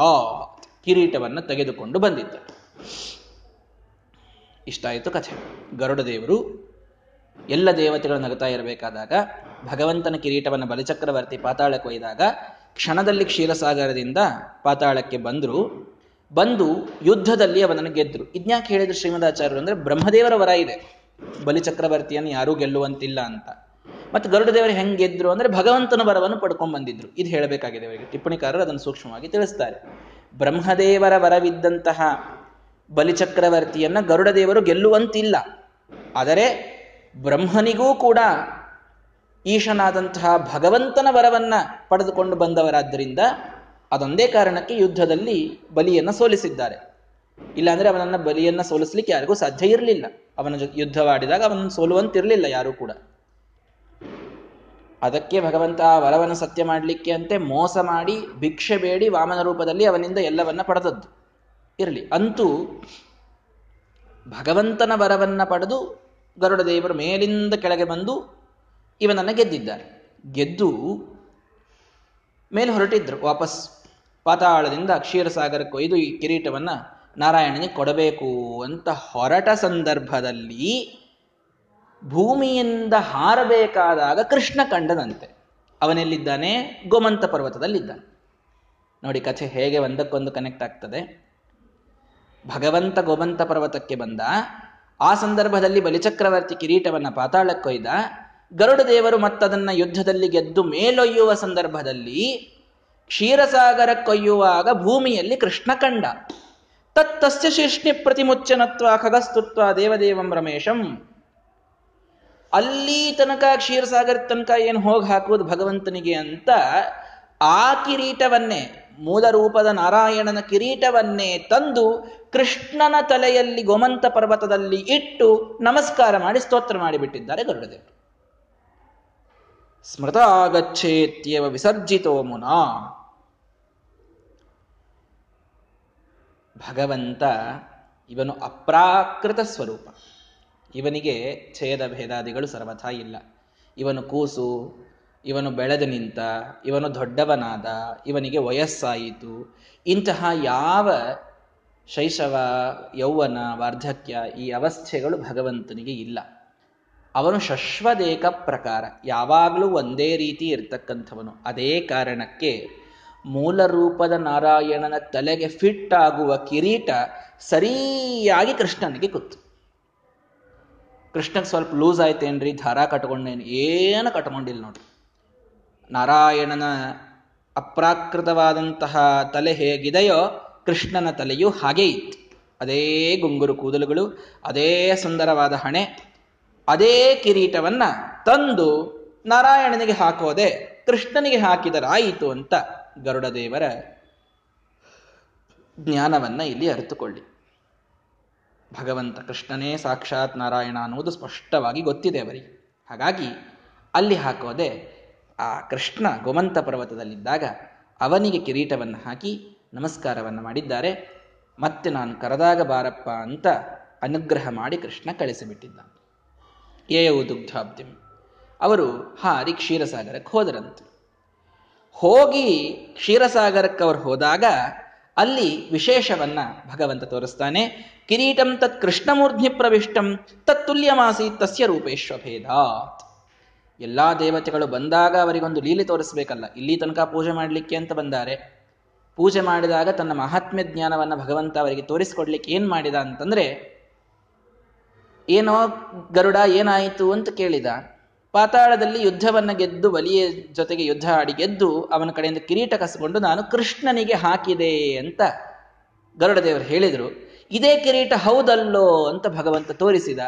ಕಿರೀಟವನ್ನು ತೆಗೆದುಕೊಂಡು ಬಂದಿದ್ದರು ಇಷ್ಟ ಆಯಿತು ಕಥೆ. ಗರುಡ ದೇವರು ಎಲ್ಲ ದೇವತೆಗಳು ನಗುತ್ತಾ ಇರಬೇಕಾದಾಗ ಭಗವಂತನ ಕಿರೀಟವನ್ನು ಬಲಿಚಕ್ರವರ್ತಿ ಪಾತಾಳಕ್ಕೆ ಒಯ್ದಾಗ ಕ್ಷಣದಲ್ಲಿ ಕ್ಷೀರಸಾಗರದಿಂದ ಪಾತಾಳಕ್ಕೆ ಬಂದರು. ಬಂದು ಯುದ್ಧದಲ್ಲಿ ಅವನನ್ನು ಗೆದ್ದರು ಇದ್ನ್ಯಾಕೆ ಹೇಳಿದ್ರು ಶ್ರೀಮದಾಚಾರ್ಯರು ಅಂದ್ರೆ ಬ್ರಹ್ಮದೇವರ ವರ ಇದೆ. ಬಲಿಚಕ್ರವರ್ತಿಯನ್ನು ಯಾರೂ ಗೆಲ್ಲುವಂತಿಲ್ಲ ಅಂತ. ಮತ್ತೆ ಗರುಡ ದೇವರು ಹೆಂಗ್ ಗೆದ್ರು ಅಂದ್ರೆ ಭಗವಂತನ ವರವನ್ನು ಪಡ್ಕೊಂಡು ಬಂದಿದ್ರು. ಇದು ಹೇಳಬೇಕಾಗಿದೆ ಅವರಿಗೆ. ಟಿಪ್ಪಣಿಕಾರರು ಅದನ್ನು ಸೂಕ್ಷ್ಮವಾಗಿ ತಿಳಿಸ್ತಾರೆ. ಬ್ರಹ್ಮದೇವರ ವರವಿದ್ದಂತಹ ಬಲಿಚಕ್ರವರ್ತಿಯನ್ನ ಗರುಡ ದೇವರು ಗೆಲ್ಲುವಂತಿಲ್ಲ. ಆದರೆ ಬ್ರಹ್ಮನಿಗೂ ಕೂಡ ಈಶನಾದಂತಹ ಭಗವಂತನ ವರವನ್ನ ಪಡೆದುಕೊಂಡು ಬಂದವರಾದ್ದರಿಂದ ಅದೊಂದೇ ಕಾರಣಕ್ಕೆ ಯುದ್ಧದಲ್ಲಿ ಬಲಿಯನ್ನ ಸೋಲಿಸಿದ್ದಾರೆ. ಇಲ್ಲಾಂದ್ರೆ ಅವನನ್ನ ಬಲಿಯನ್ನ ಸೋಲಿಸ್ಲಿಕ್ಕೆ ಯಾರಿಗೂ ಸಾಧ್ಯ ಇರಲಿಲ್ಲ. ಅವನ ಯುದ್ಧವಾಡಿದಾಗ ಅವನನ್ನು ಸೋಲುವಂತಿರಲಿಲ್ಲ ಯಾರೂ ಕೂಡ. ಅದಕ್ಕೆ ಭಗವಂತ ವರವನ್ನು ಸತ್ಯ ಮಾಡಲಿಕ್ಕೆ ಅಂತೆ ಮೋಸ ಮಾಡಿ, ಭಿಕ್ಷೆ ಬೇಡಿ ವಾಮನ ರೂಪದಲ್ಲಿ ಅವನಿಂದ ಎಲ್ಲವನ್ನ ಪಡೆದದ್ದು. ಇರಲಿ. ಅಂತೂ ಭಗವಂತನ ವರವನ್ನು ಪಡೆದು ಗರುಡ ದೇವರು ಮೇಲಿಂದ ಕೆಳಗೆ ಬಂದು ಇವನನ್ನು ಗೆದ್ದಿದ್ದಾರೆ. ಗೆದ್ದು ಮೇಲೆ ಹೊರಟಿದ್ರು. ವಾಪಸ್ ಪಾತಾಳದಿಂದ ಕ್ಷೀರಸಾಗರಕ್ಕೆ ಒಯ್ದು ಈ ಕಿರೀಟವನ್ನು ನಾರಾಯಣನಿಗೆ ಕೊಡಬೇಕು ಅಂತ ಹೊರಟ ಸಂದರ್ಭದಲ್ಲಿ ಭೂಮಿಯಿಂದ ಹಾರಬೇಕಾದಾಗ ಕೃಷ್ಣ ಕಂಡನಂತೆ. ಅವನೆಲ್ಲಿದ್ದಾನೆ? ಗೋಮಂತ ಪರ್ವತದಲ್ಲಿದ್ದಾನೆ. ನೋಡಿ, ಕಥೆ ಹೇಗೆ ಒಂದಕ್ಕೊಂದು ಕನೆಕ್ಟ್ ಆಗ್ತದೆ. ಭಗವಂತ ಗೋವಂತ ಪರ್ವತಕ್ಕೆ ಬಂದ. ಆ ಸಂದರ್ಭದಲ್ಲಿ ಬಲಿಚಕ್ರವರ್ತಿ ಕಿರೀಟವನ್ನು ಪಾತಾಳಕ್ಕೊಯ್ದ ಗರುಡ ದೇವರು ಮತ್ತದನ್ನ ಯುದ್ಧದಲ್ಲಿ ಗೆದ್ದು ಮೇಲೊಯ್ಯುವ ಸಂದರ್ಭದಲ್ಲಿ ಕ್ಷೀರಸಾಗರ ಕೊಯ್ಯುವಾಗ ಭೂಮಿಯಲ್ಲಿ ಕೃಷ್ಣ ಕಂಡ. ತತ್ತಸ್ಯ ಶೀರ್ಷ್ಣಿ ಪ್ರತಿಮುಚ್ಚನತ್ವ ಖಗಸ್ತುತ್ವ ದೇವದೇವಂ ರಮೇಶಂ. ಅಲ್ಲಿ ತನಕ ಕ್ಷೀರಸಾಗರ ತನಕ ಏನು ಹೋಗಿ ಹಾಕುವುದು ಭಗವಂತನಿಗೆ ಅಂತ ಆ ಕಿರೀಟವನ್ನೇ, ಮೂಲ ರೂಪದ ನಾರಾಯಣನ ಕಿರೀಟವನ್ನೇ ತಂದು ಕೃಷ್ಣನ ತಲೆಯಲ್ಲಿ ಗೋಮಂತ ಪರ್ವತದಲ್ಲಿ ಇಟ್ಟು ನಮಸ್ಕಾರ ಮಾಡಿ ಸ್ತೋತ್ರ ಮಾಡಿಬಿಟ್ಟಿದ್ದಾರೆ ಗರುಡದೇವರು. ಸ್ಮೃತ ಆಗಚ್ಚೇತ್ಯವ ವಿಸರ್ಜಿತೋ ಮುನಾ. ಭಗವಂತ ಇವನು ಅಪ್ರಾಕೃತ ಸ್ವರೂಪ. ಇವನಿಗೆ ಛೇದ ಭೇದಾದಿಗಳು ಸರ್ವಥಾ ಇಲ್ಲ. ಇವನು ಕೂಸು, ಇವನು ಬೆಳೆದು ನಿಂತ, ಇವನು ದೊಡ್ಡವನಾದ, ಇವನಿಗೆ ವಯಸ್ಸಾಯಿತು, ಇಂತಹ ಯಾವ ಶೈಶವ, ಯೌವನ, ವಾರ್ಧಕ್ಯ ಈ ಅವಸ್ಥೆಗಳು ಭಗವಂತನಿಗೆ ಇಲ್ಲ. ಅವನು ಶಶ್ವದೇಕ ಪ್ರಕಾರ ಯಾವಾಗಲೂ ಒಂದೇ ರೀತಿ ಇರ್ತಕ್ಕಂಥವನು. ಅದೇ ಕಾರಣಕ್ಕೆ ಮೂಲ ರೂಪದ ನಾರಾಯಣನ ತಲೆಗೆ ಫಿಟ್ ಆಗುವ ಕಿರೀಟ ಸರಿಯಾಗಿ ಕೃಷ್ಣನಿಗೆ ಕೂತು ಕೃಷ್ಣಕ್ಕೆ ಸ್ವಲ್ಪ ಲೂಸ್ ಆಯ್ತೇನ್ರಿ, ಧಾರ ಕಟ್ಕೊಂಡೇನು, ಏನು ಕಟ್ಕೊಂಡಿಲ್ಲ ನೋಡ್ರಿ. ನಾರಾಯಣನ ಅಪ್ರಾಕೃತವಾದಂತಹ ತಲೆ ಹೇಗಿದೆಯೋ ಕೃಷ್ಣನ ತಲೆಯು ಹಾಗೇ ಇತ್ತು. ಅದೇ ಗುಂಗುರು ಕೂದಲುಗಳು, ಅದೇ ಸುಂದರವಾದ ಹಣೆ, ಅದೇ ಕಿರೀಟವನ್ನ ತಂದು ನಾರಾಯಣನಿಗೆ ಹಾಕೋದೆ ಕೃಷ್ಣನಿಗೆ ಹಾಕಿದರಾಯಿತು ಅಂತ ಗರುಡದೇವರ ಜ್ಞಾನವನ್ನ ಇಲ್ಲಿ ಅರಿತುಕೊಳ್ಳಿ. ಭಗವಂತ ಕೃಷ್ಣನೇ ಸಾಕ್ಷಾತ್ ನಾರಾಯಣ ಅನ್ನುವುದು ಸ್ಪಷ್ಟವಾಗಿ ಗೊತ್ತಿದೆ ಅವರಿಗೆ. ಹಾಗಾಗಿ ಅಲ್ಲಿ ಹಾಕೋದೆ ಆ ಕೃಷ್ಣ ಗೋಮಂತ ಪರ್ವತದಲ್ಲಿದ್ದಾಗ ಅವನಿಗೆ ಕಿರೀಟವನ್ನು ಹಾಕಿ ನಮಸ್ಕಾರವನ್ನು ಮಾಡಿದ್ದಾರೆ. ಮತ್ತೆ ನಾನು ಕರೆದಾಗ ಬಾರಪ್ಪ ಅಂತ ಅನುಗ್ರಹ ಮಾಡಿ ಕೃಷ್ಣ ಕಳಿಸಿಬಿಟ್ಟಿದ್ದ ಏಯವು ದುಗ್ಧಾಬ್ದಿಂ ಅವರು ಹಾರಿ ಕ್ಷೀರಸಾಗರಕ್ಕೆ ಹೋದರಂತೆ. ಹೋಗಿ ಕ್ಷೀರಸಾಗರಕ್ಕೆ ಅವರು ಹೋದಾಗ ಅಲ್ಲಿ ವಿಶೇಷವನ್ನ ಭಗವಂತ ತೋರಿಸ್ತಾನೆ. ಕಿರೀಟಂ ತತ್ ಕೃಷ್ಣಮೂರ್ಧ್ನಿ ಪ್ರವಿಷ್ಟಂ ತತ್ತುಲ್ಯಮಾಸಿ ತಸ್ಯ ರೂಪೇಶ್ವಭೇದಾತ್ ಎಲ್ಲಾ ದೇವತೆಗಳು ಬಂದಾಗ ಅವರಿಗೊಂದು ಲೀಲೆ ತೋರಿಸ್ಬೇಕಲ್ಲ, ಇಲ್ಲಿ ತನಕ ಪೂಜೆ ಮಾಡಲಿಕ್ಕೆ ಅಂತ ಬಂದಾರೆ. ಪೂಜೆ ಮಾಡಿದಾಗ ತನ್ನ ಮಹಾತ್ಮ್ಯ ಜ್ಞಾನವನ್ನ ಭಗವಂತ ಅವರಿಗೆ ತೋರಿಸಿಕೊಡ್ಲಿಕ್ಕೆ ಏನು ಮಾಡಿದ ಅಂತಂದ್ರೆ, ಏನೋ ಗರುಡ ಏನಾಯಿತು ಅಂತ ಕೇಳಿದ. ಪಾತಾಳದಲ್ಲಿ ಯುದ್ಧವನ್ನು ಗೆದ್ದು ಬಲಿಯ ಜೊತೆಗೆ ಯುದ್ಧ ಆಡಿ ಗೆದ್ದು ಅವನ ಕಡೆಯಿಂದ ಕಿರೀಟ ಕಸ್ಕೊಂಡು ನಾನು ಕೃಷ್ಣನಿಗೆ ಹಾಕಿದೆ ಅಂತ ಗರುಡದೇವರು ಹೇಳಿದರು. ಇದೇ ಕಿರೀಟ ಹೌದಲ್ಲೋ ಅಂತ ಭಗವಂತ ತೋರಿಸಿದ.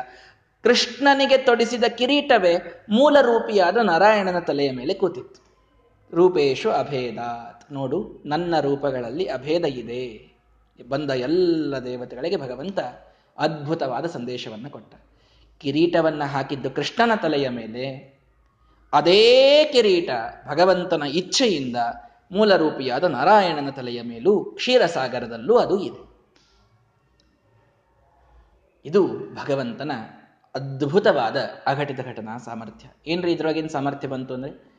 ಕೃಷ್ಣನಿಗೆ ತೊಡಿಸಿದ ಕಿರೀಟವೇ ಮೂಲ ರೂಪಿಯಾದ ನಾರಾಯಣನ ತಲೆಯ ಮೇಲೆ ಕೂತಿತ್ತು. ರೂಪೇಶು ಅಭೇದಾತ್ ನೋಡು, ನನ್ನ ರೂಪಗಳಲ್ಲಿ ಅಭೇದ ಇದೆ. ಬಂದ ಎಲ್ಲ ದೇವತೆಗಳಿಗೆ ಭಗವಂತ ಅದ್ಭುತವಾದ ಸಂದೇಶವನ್ನು ಕೊಟ್ಟ. ಕಿರೀಟವನ್ನ ಹಾಕಿದ್ದು ಕೃಷ್ಣನ ತಲೆಯ ಮೇಲೆ. ಅದೇ ಕಿರೀಟ ಭಗವಂತನ ಇಚ್ಛೆಯಿಂದ ಮೂಲ ರೂಪಿಯಾದ ನಾರಾಯಣನ ತಲೆಯ ಮೇಲೂ ಕ್ಷೀರಸಾಗರದಲ್ಲೂ ಅದು ಇದೆ. ಇದು ಭಗವಂತನ ಅದ್ಭುತವಾದ ಅಘಟಿತ ಘಟನಾ ಸಾಮರ್ಥ್ಯ. ಏನ್ರಿ ಇದ್ರೊಳಗಿನ ಸಾಮರ್ಥ್ಯ ಬಂತು ಅಂದ್ರೆ?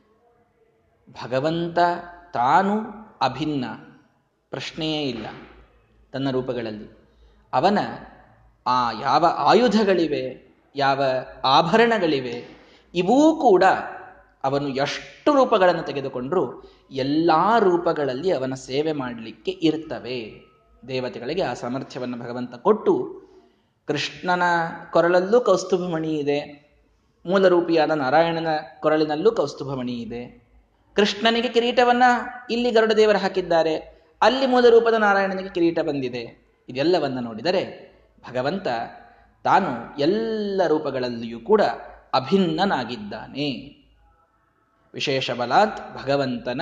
ಭಗವಂತ ತಾನು ಅಭಿನ್ನ. ಪ್ರಶ್ನೆಯೇ ಇಲ್ಲ ತನ್ನ ರೂಪಗಳಲ್ಲಿ. ಅವನ ಆ ಯಾವ ಆಯುಧಗಳಿವೆ, ಯಾವ ಆಭರಣಗಳಿವೆ, ಇವೂ ಕೂಡ ಅವನು ಎಷ್ಟು ರೂಪಗಳನ್ನು ತೆಗೆದುಕೊಂಡರೂ ಎಲ್ಲ ರೂಪಗಳಲ್ಲಿ ಅವನ ಸೇವೆ ಮಾಡಲಿಕ್ಕೆ ಇರ್ತವೆ. ದೇವತೆಗಳಿಗೆ ಆ ಸಾಮರ್ಥ್ಯವನ್ನು ಭಗವಂತ ಕೊಟ್ಟು ಕೃಷ್ಣನ ಕೊರಳಲ್ಲೂ ಕೌಸ್ತುಭಮಣಿ ಇದೆ, ಮೂಲರೂಪಿಯಾದ ನಾರಾಯಣನ ಕೊರಳಿನಲ್ಲೂ ಕೌಸ್ತುಭಮಣಿ ಇದೆ. ಕೃಷ್ಣನಿಗೆ ಕಿರೀಟವನ್ನ ಇಲ್ಲಿ ಗರುಡ ದೇವರು ಹಾಕಿದ್ದಾರೆ. ಅಲ್ಲಿ ಮೂಲ ರೂಪದ ನಾರಾಯಣನಿಗೆ ಕಿರೀಟ ಬಂದಿದೆ. ಇದೆಲ್ಲವನ್ನ ನೋಡಿದರೆ ಭಗವಂತ ತಾನು ಎಲ್ಲ ರೂಪಗಳಲ್ಲಿಯೂ ಕೂಡ ಅಭಿನ್ನನಾಗಿದ್ದಾನೆ. ವಿಶೇಷ ಬಲಾತ್ ಭಗವಂತನ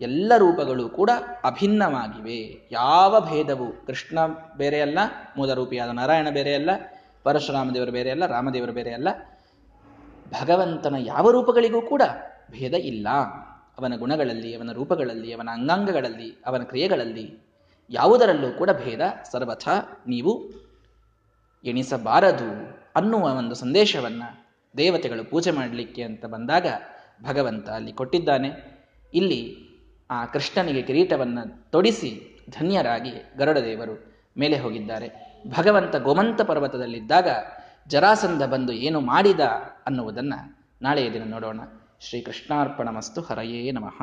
ಎಲ್ಲ ರೂಪಗಳು ಕೂಡ ಅಭಿನ್ನವಾಗಿವೆ. ಯಾವ ಭೇದವು ಕೃಷ್ಣ ಬೇರೆ ಅಲ್ಲ ಮೂಲರೂಪಿಯಾದ ನಾರಾಯಣ ಬೇರೆ ಅಲ್ಲ ಪರಶುರಾಮ ದೇವರು ಬೇರೆ ಅಲ್ಲ, ರಾಮದೇವರು ಬೇರೆ ಅಲ್ಲ. ಭಗವಂತನ ಯಾವ ರೂಪಗಳಿಗೂ ಕೂಡ ಭೇದ ಇಲ್ಲ. ಅವನ ಗುಣಗಳಲ್ಲಿ, ಅವನ ರೂಪಗಳಲ್ಲಿ, ಅವನ ಅಂಗಾಂಗಗಳಲ್ಲಿ, ಅವನ ಕ್ರಿಯೆಗಳಲ್ಲಿ ಯಾವುದರಲ್ಲೂ ಕೂಡ ಭೇದ ಸರ್ವಥ ನೀವು ಎಣಿಸಬಾರದು ಅನ್ನುವ ಒಂದು ಸಂದೇಶವನ್ನು ದೇವತೆಗಳು ಪೂಜೆ ಮಾಡಲಿಕ್ಕೆ ಅಂತ ಬಂದಾಗ ಭಗವಂತ ಅಲ್ಲಿ ಕೊಟ್ಟಿದ್ದಾನೆ. ಇಲ್ಲಿ ಆ ಕೃಷ್ಣನಿಗೆ ಕಿರೀಟವನ್ನು ತೊಡಿಸಿ ಧನ್ಯರಾಗಿ ಗರುಡದೇವರು ಮೇಲೆ ಹೋಗಿದ್ದಾರೆ. ಭಗವಂತ ಗೋಮಂತ ಪರ್ವತದಲ್ಲಿದ್ದಾಗ ಜರಾಸಂಧ ಬಂದು ಏನು ಮಾಡಿದ ಅನ್ನುವುದನ್ನು ನಾಳೆಯ ದಿನ ನೋಡೋಣ. ಶ್ರೀ ಕೃಷ್ಣಾರ್ಪಣ ಮಸ್ತು ಹರಯೇ ನಮಃ.